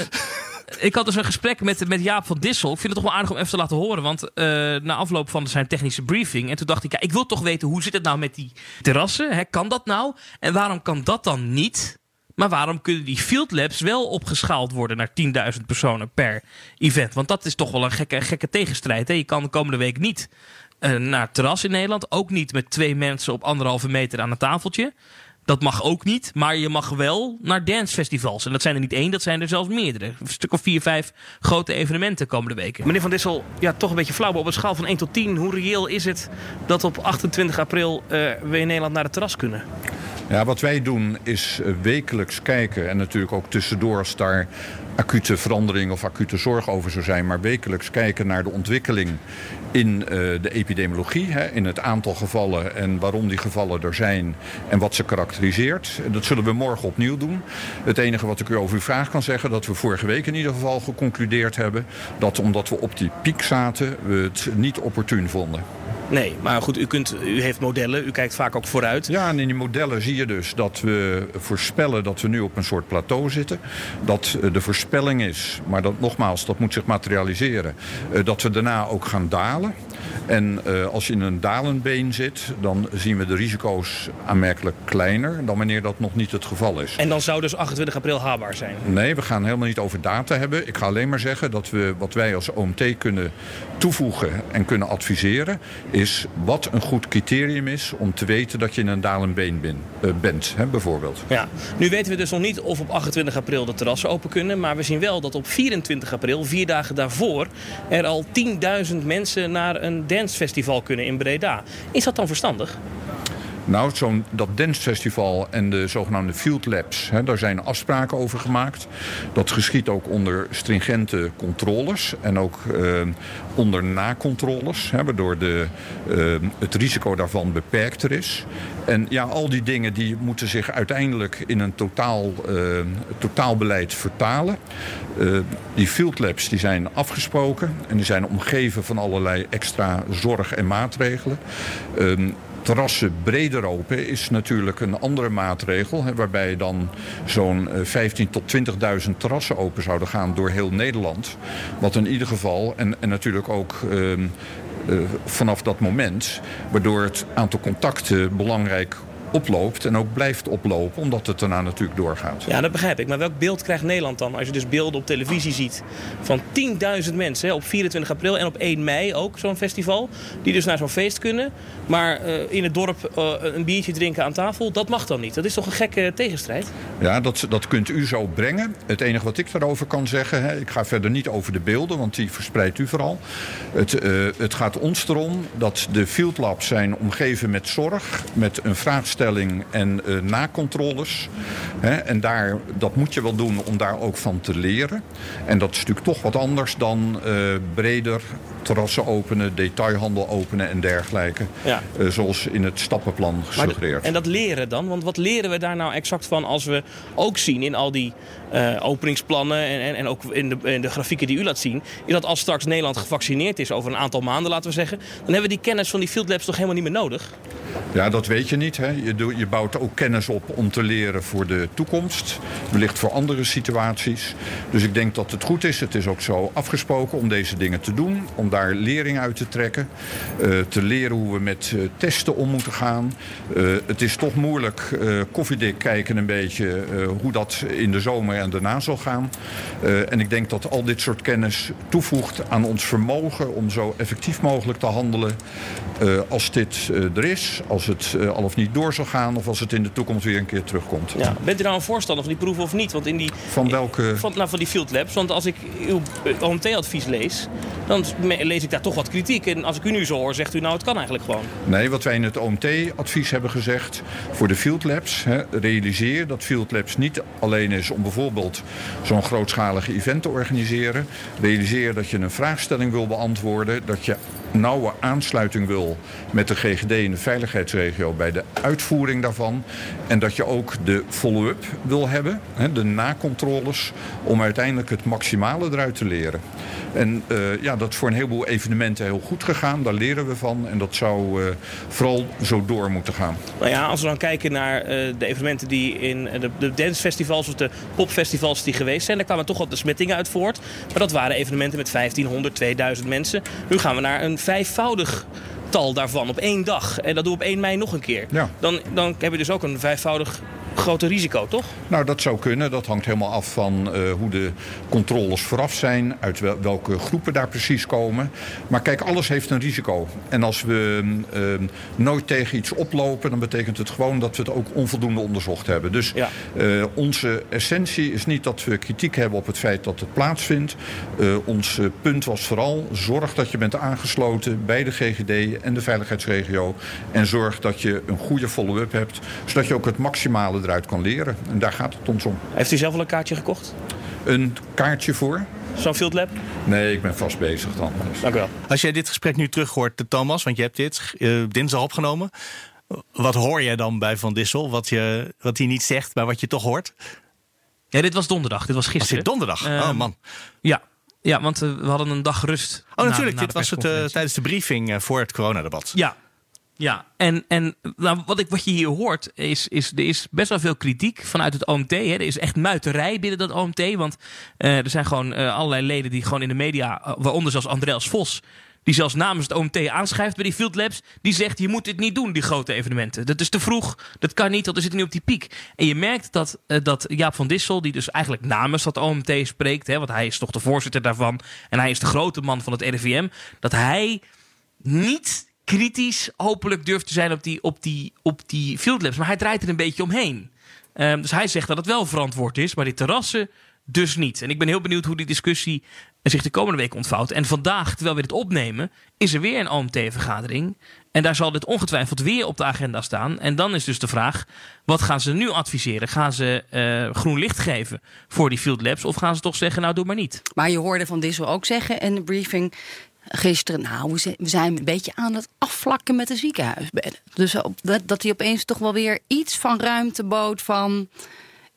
ik had dus een gesprek met, met Jaap van Dissel. Ik vind het toch wel aardig om even te laten horen. Want uh, na afloop van zijn technische briefing. En toen dacht ik, ja, ik wil toch weten hoe zit het nou met die terrassen? Hè? Kan dat nou? En waarom kan dat dan niet? Maar waarom kunnen die field labs wel opgeschaald worden naar 10.000 personen per event? Want dat is toch wel een gekke, gekke tegenstrijd. Hè? Je kan de komende week niet eh, naar het terras in Nederland. Ook niet met twee mensen op anderhalve meter aan een tafeltje. Dat mag ook niet, maar je mag wel naar dancefestivals. En dat zijn er niet één, dat zijn er zelfs meerdere. Een stuk of vier, vijf grote evenementen komende weken. Meneer Van Dissel, ja, toch een beetje flauw, maar op een schaal van 1 tot 10... hoe reëel is het dat op 28 april eh, we in Nederland naar het terras kunnen? Ja, wat wij doen is eh, wekelijks kijken en natuurlijk ook tussendoor als daar acute verandering of acute zorg over zou zijn, maar wekelijks kijken naar de ontwikkeling in eh, de epidemiologie, hè, in het aantal gevallen en waarom die gevallen er zijn en wat ze karakteriseert. Dat zullen we morgen opnieuw doen. Het enige wat ik u over uw vraag kan zeggen, dat we vorige week in ieder geval geconcludeerd hebben dat omdat we op die piek zaten, we het niet opportun vonden. Nee, maar goed, u, kunt, u heeft modellen, u kijkt vaak ook vooruit. Ja, en in die modellen zie je dus dat we voorspellen dat we nu op een soort plateau zitten. Dat eh, de voorspelling is, maar dat, nogmaals, dat moet zich materialiseren, eh, dat we daarna ook gaan dalen. En uh, als je in een dalend been zit, dan zien we de risico's aanmerkelijk kleiner dan wanneer dat nog niet het geval is. En dan zou dus 28 april haalbaar zijn? Nee, we gaan helemaal niet over data hebben. Ik ga alleen maar zeggen dat we wat wij als OMT kunnen toevoegen en kunnen adviseren, is wat een goed criterium is om te weten dat je in een dalend been ben, uh, bent, hè, bijvoorbeeld. Ja, nu weten we dus nog niet of op 28 april de terrassen open kunnen, maar we zien wel dat op 24 april, vier dagen daarvoor, er al 10.000 mensen naar een dancefestival kunnen in Breda. Is dat dan verstandig? Nou, zo'n dat dancefestival en de zogenaamde field labs, hè, daar zijn afspraken over gemaakt. Dat geschiet ook onder stringente controles en ook eh, onder nakontroles, hè, waardoor de, eh, het risico daarvan beperkter is. En ja, al die dingen die moeten zich uiteindelijk in een totaal, uh, totaalbeleid vertalen. Uh, die field labs die zijn afgesproken en die zijn omgeven van allerlei extra zorg en maatregelen. Terrassen breder open is natuurlijk een andere maatregel. Hè, waarbij dan zo'n 15.000 tot 20.000 terrassen open zouden gaan door heel Nederland. Wat in ieder geval, en, en natuurlijk ook uh, uh, vanaf dat moment, waardoor het aantal contacten belangrijk oploopt en ook blijft oplopen, omdat het daarna natuurlijk doorgaat. Ja, dat begrijp ik. Maar welk beeld krijgt Nederland dan? Als je dus beelden op televisie ziet van 10.000 mensen hè, op 24 april en op 1 mei ook zo'n festival, die dus naar zo'n feest kunnen, maar uh, in het dorp uh, een biertje drinken aan tafel, dat mag dan niet. Dat is toch een gekke tegenstrijd? Ja, dat, dat kunt u zo brengen. Het enige wat ik daarover kan zeggen, hè, ik ga verder niet over de beelden, want die verspreidt u vooral. Het, uh, het gaat ons erom dat de field labs zijn omgeven met zorg, met een vraagstelling en uh, nakontroles. Hè, en daar, dat moet je wel doen om daar ook van te leren. En dat is natuurlijk toch wat anders dan uh, breder terrassen openen, detailhandel openen en dergelijke. Ja. Uh, zoals in het stappenplan gesuggereerd. En dat leren dan? Want wat leren we daar nou exact van als we ook zien in al die uh, openingsplannen en, en, en ook in de, in de grafieken die u laat zien, is dat als straks Nederland gevaccineerd is over een aantal maanden, laten we zeggen, dan hebben we die kennis van die field labs toch helemaal niet meer nodig? Ja, dat weet je niet. Hè. Je, je bouwt ook kennis op om te leren voor de toekomst. Wellicht voor andere situaties. Dus ik denk dat het goed is. Het is ook zo afgesproken om deze dingen te doen. Om daar lering uit te trekken. Uh, te leren hoe we met uh, testen om moeten gaan. Uh, het is toch moeilijk koffiedik kijken een beetje hoe dat in de zomer en daarna zal gaan. en ik denk dat al dit soort kennis toevoegt aan ons vermogen om zo effectief mogelijk te handelen als dit er is als het al of niet door zal gaan of als het in de toekomst weer een keer terugkomt. Ja. Bent u nou een voorstander van die proeven of niet? Want in die, van welke? Van, nou, van die field labs. Want als ik uw OMT-advies lees, dan lees ik daar toch wat kritiek. En als ik u nu zo hoor, zegt u nou het kan eigenlijk gewoon. Nee, wat wij in het OMT-advies hebben gezegd voor de field labs, hè, realiseer dat field labs niet alleen is om bijvoorbeeld zo'n grootschalige event te organiseren. Realiseer dat je een vraagstelling wil beantwoorden, dat je nauwe aansluiting wil met de GGD in de veiligheidsregio bij de uitvoering daarvan. En dat je ook de follow-up wil hebben, de nakontroles, om uiteindelijk het maximale eruit te leren. En uh, ja, dat is voor een heleboel evenementen heel goed gegaan. Daar leren we van. En dat zou uh, vooral zo door moeten gaan. Nou ja, als we dan kijken naar uh, de evenementen die in de, de dancefestivals of de popfestivals die geweest zijn, daar kwamen toch wat de smettingen uit voort. Maar dat waren evenementen met 1500, 2000 mensen. Nu gaan we naar een vijfvoudig tal daarvan op één dag. En dat doen we op 1 mei nog een keer. Ja. Dan, dan heb je dus ook een vijfvoudig groter risico, toch? Nou, dat zou kunnen. Dat hangt helemaal af van eh, hoe de controles vooraf zijn, uit wel- welke groepen daar precies komen. Maar kijk, alles heeft een risico. En als we eh, nooit tegen iets oplopen, dan betekent het gewoon dat we het ook onvoldoende onderzocht hebben. Dus eh, onze essentie is niet dat we kritiek hebben op het feit dat het plaatsvindt. Eh, ons punt was vooral zorg dat je bent aangesloten bij de GGD en de veiligheidsregio. En zorg dat je een goede follow-up hebt, zodat je ook het maximale eruit kan leren. En daar gaat het ons om. Heeft u zelf al een kaartje gekocht? Een kaartje voor? Zo'n Field Lab? Nee, ik ben vast bezig dan. Dank u wel. Als jij dit gesprek nu terug hoort, Thomas, want je hebt dit eh, dinsdag opgenomen. Wat hoor je dan bij Van Dissel? Wat, je, wat hij niet zegt, maar wat je toch hoort? Ja, dit was donderdag. Dit was gisteren. dit donderdag? Oh, Ehm, man. Ja, ja want eh, we hadden een dag rust. Oh, na- natuurlijk. na dit was het eh, tijdens de briefing eh, voor het coronadebat. Ja, ja. En, en nou, wat, ik, wat je hier hoort, is, is er is best wel veel kritiek vanuit het OMT. Hè. Er is echt muiterij binnen dat OMT. Want eh, er zijn gewoon eh, allerlei leden die gewoon in de media, eh, waaronder zelfs Andreas Vos, die zelfs namens het OMT aanschrijft bij die Field Labs, die zegt: je moet dit niet doen, die grote evenementen. Dat is te vroeg, dat kan niet, want we zitten nu op die piek. En je merkt dat, dat Jaap van Dissel, die dus eigenlijk namens dat OMT spreekt, hè, want hij is toch de voorzitter daarvan en hij is de grote man van het RIVM, dat hij niet kritisch hopelijk durft te zijn op die, op die, op die field labs. Maar hij draait er een beetje omheen. Ehm, dus hij zegt dat het wel verantwoord is, maar die terrassen dus niet. En ik ben heel benieuwd hoe die discussie zich de komende week ontvouwt. En vandaag, terwijl we dit opnemen, is er weer een OMT-vergadering. En daar zal dit ongetwijfeld weer op de agenda staan. En dan is dus de vraag, wat gaan ze nu adviseren? Gaan ze eh, groen licht geven voor die field labs? Of gaan ze toch zeggen, nou doe maar niet? Maar je hoorde Van Dissel ook zeggen in de briefing gisteren... nou, we zijn- we zijn een beetje aan het afvlakken met de ziekenhuisbedden. Dus op- dat, dat hij opeens toch wel weer iets van ruimte bood van...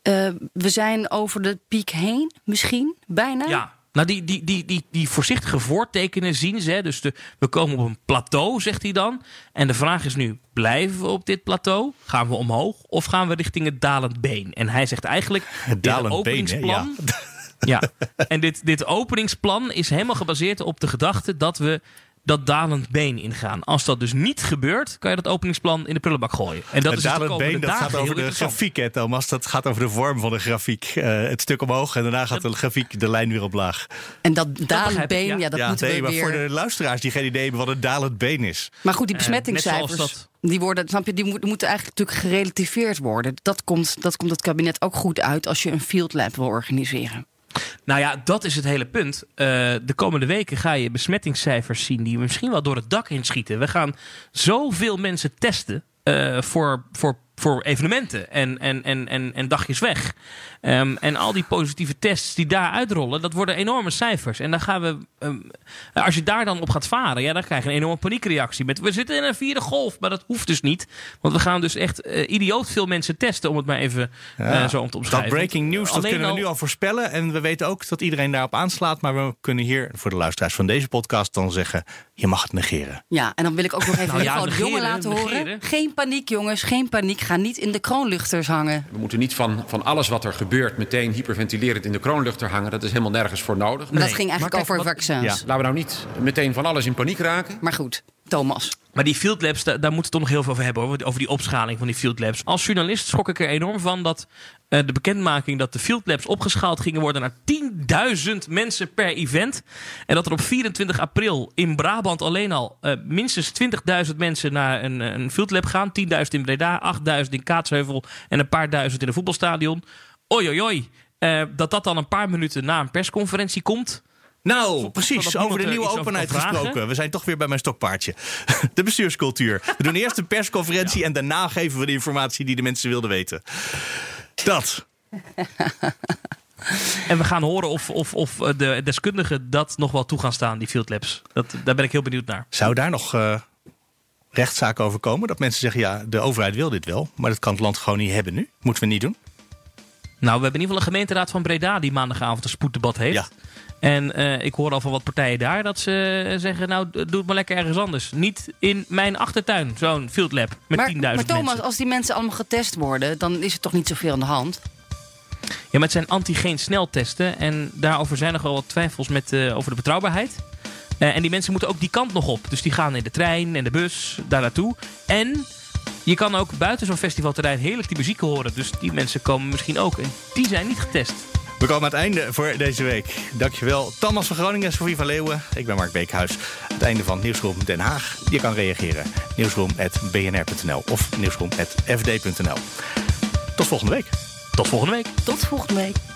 eh, we zijn over de piek heen, misschien, bijna. Ja. Nou, die, die, die, die, die voorzichtige voortekenen zien ze. hè. Dus de, we komen op een plateau, zegt hij dan. En de vraag is nu, blijven we op dit plateau? Gaan we omhoog? Of gaan we richting het dalend been? En hij zegt eigenlijk... Het dalend been, hè? Ja. (laughs) Ja, en dit, dit openingsplan is helemaal gebaseerd op de gedachte dat we dat dalend been ingaan. Als dat dus niet gebeurt, kan je dat openingsplan in de prullenbak gooien. En dat het is dus dalend been, dat gaat heel over de grafiek, hè, Thomas. Dat gaat over de vorm van de grafiek. Eh, het stuk omhoog en daarna gaat de grafiek de lijn weer omlaag. En dat dalend been, ja. ja, dat ja, moeten nee, we maar weer... voor de luisteraars die geen idee hebben wat een dalend been is. Maar goed, die Eh, besmettingscijfers, die, worden, snap je, die moet- moeten eigenlijk natuurlijk gerelativeerd worden. Dat komt, dat komt het kabinet ook goed uit als je een field lab wil organiseren. Nou ja, dat is het hele punt. Eh, de komende weken ga je besmettingscijfers zien die misschien wel door het dak heen schieten. We gaan zoveel mensen testen eh, voor, voor, voor evenementen en, en, en, en, en dagjes weg. Ehm, en al die positieve tests die daar uitrollen, dat worden enorme cijfers. En dan gaan we, ehm, als je daar dan op gaat varen, ja, dan krijg je een enorme paniekreactie. Met, we zitten in een vierde golf, maar dat hoeft dus niet. Want we gaan dus echt eh, idioot veel mensen testen, om het maar even eh, zo om te omschrijven. Dat breaking news, dat Alleen kunnen we al- nu al voorspellen. En we weten ook dat iedereen daarop aanslaat. Maar we kunnen hier, voor de luisteraars van deze podcast, dan zeggen... je mag het negeren. Ja, en dan wil ik ook nog even Nou ja, de jongen negeren, laten horen. Geen paniek, jongens, geen paniek. Ga niet in de kroonluchters hangen. We moeten niet van, van alles wat er gebeurt meteen hyperventilerend in de kroonluchter hangen. Dat is helemaal nergens voor nodig. Maar dat ging eigenlijk Maar kijk, over wat- vaccins. Ja, laten we nou niet meteen van alles in paniek raken. Maar goed, Thomas. Maar die field labs, daar, daar moeten we toch nog heel veel over hebben. Hoor, over die opschaling van die field labs. Als journalist schrok ik er enorm van dat eh, de bekendmaking dat de field labs opgeschaald gingen worden naar 10.000 mensen per event. En dat er op 24 april in Brabant alleen al eh, minstens 20.000 mensen naar een, een field lab gaan. 10.000 in Breda, 8.000 in Kaatsheuvel en een paar duizend in een voetbalstadion. Oei, oei, oei. Eh, dat dat dan een paar minuten na een persconferentie komt. Nou, precies. Over de nieuwe openheid gesproken. We zijn toch weer bij mijn stokpaardje. (laughs) De bestuurscultuur. We doen eerst een persconferentie en daarna geven we de informatie die de mensen wilden weten. Dat. (laughs) En we gaan horen of, of, of eh, de deskundigen dat nog wel toe gaan staan, die field labs. Dat, daar ben ik heel benieuwd naar. Zou daar nog eh rechtszaken over komen? Dat mensen zeggen, ja, de overheid wil dit wel. Maar dat kan het land gewoon niet hebben nu. Moeten we niet doen. Nou, we hebben in ieder geval een gemeenteraad van Breda die maandagavond een spoeddebat heeft. Ja. En eh, ik hoor al van wat partijen daar dat ze eh, zeggen, nou, doe het maar lekker ergens anders. Niet in mijn achtertuin, zo'n field lab met 10.000 maar, maar Thomas, mensen. als die mensen allemaal getest worden, dan is er toch niet zoveel aan de hand? Ja, maar het zijn antigeen sneltesten en daarover zijn nogal wat twijfels met, eh, over de betrouwbaarheid. En die mensen moeten ook die kant nog op. Dus die gaan in de trein en de bus daar naartoe. En je kan ook buiten zo'n festivalterrein heerlijk die muziek horen. Dus die mensen komen misschien ook. En die zijn niet getest. We komen aan het einde voor deze week. Dankjewel Thomas van Groningen, Sofie van Leeuwen. Ik ben Mark Beekhuis. Het einde van Nieuwsroom Den Haag. Je kan reageren. Nieuwsroom.bnr.nl of nieuwsroom.fd.nl. Tot volgende week. Tot volgende week. Tot volgende week.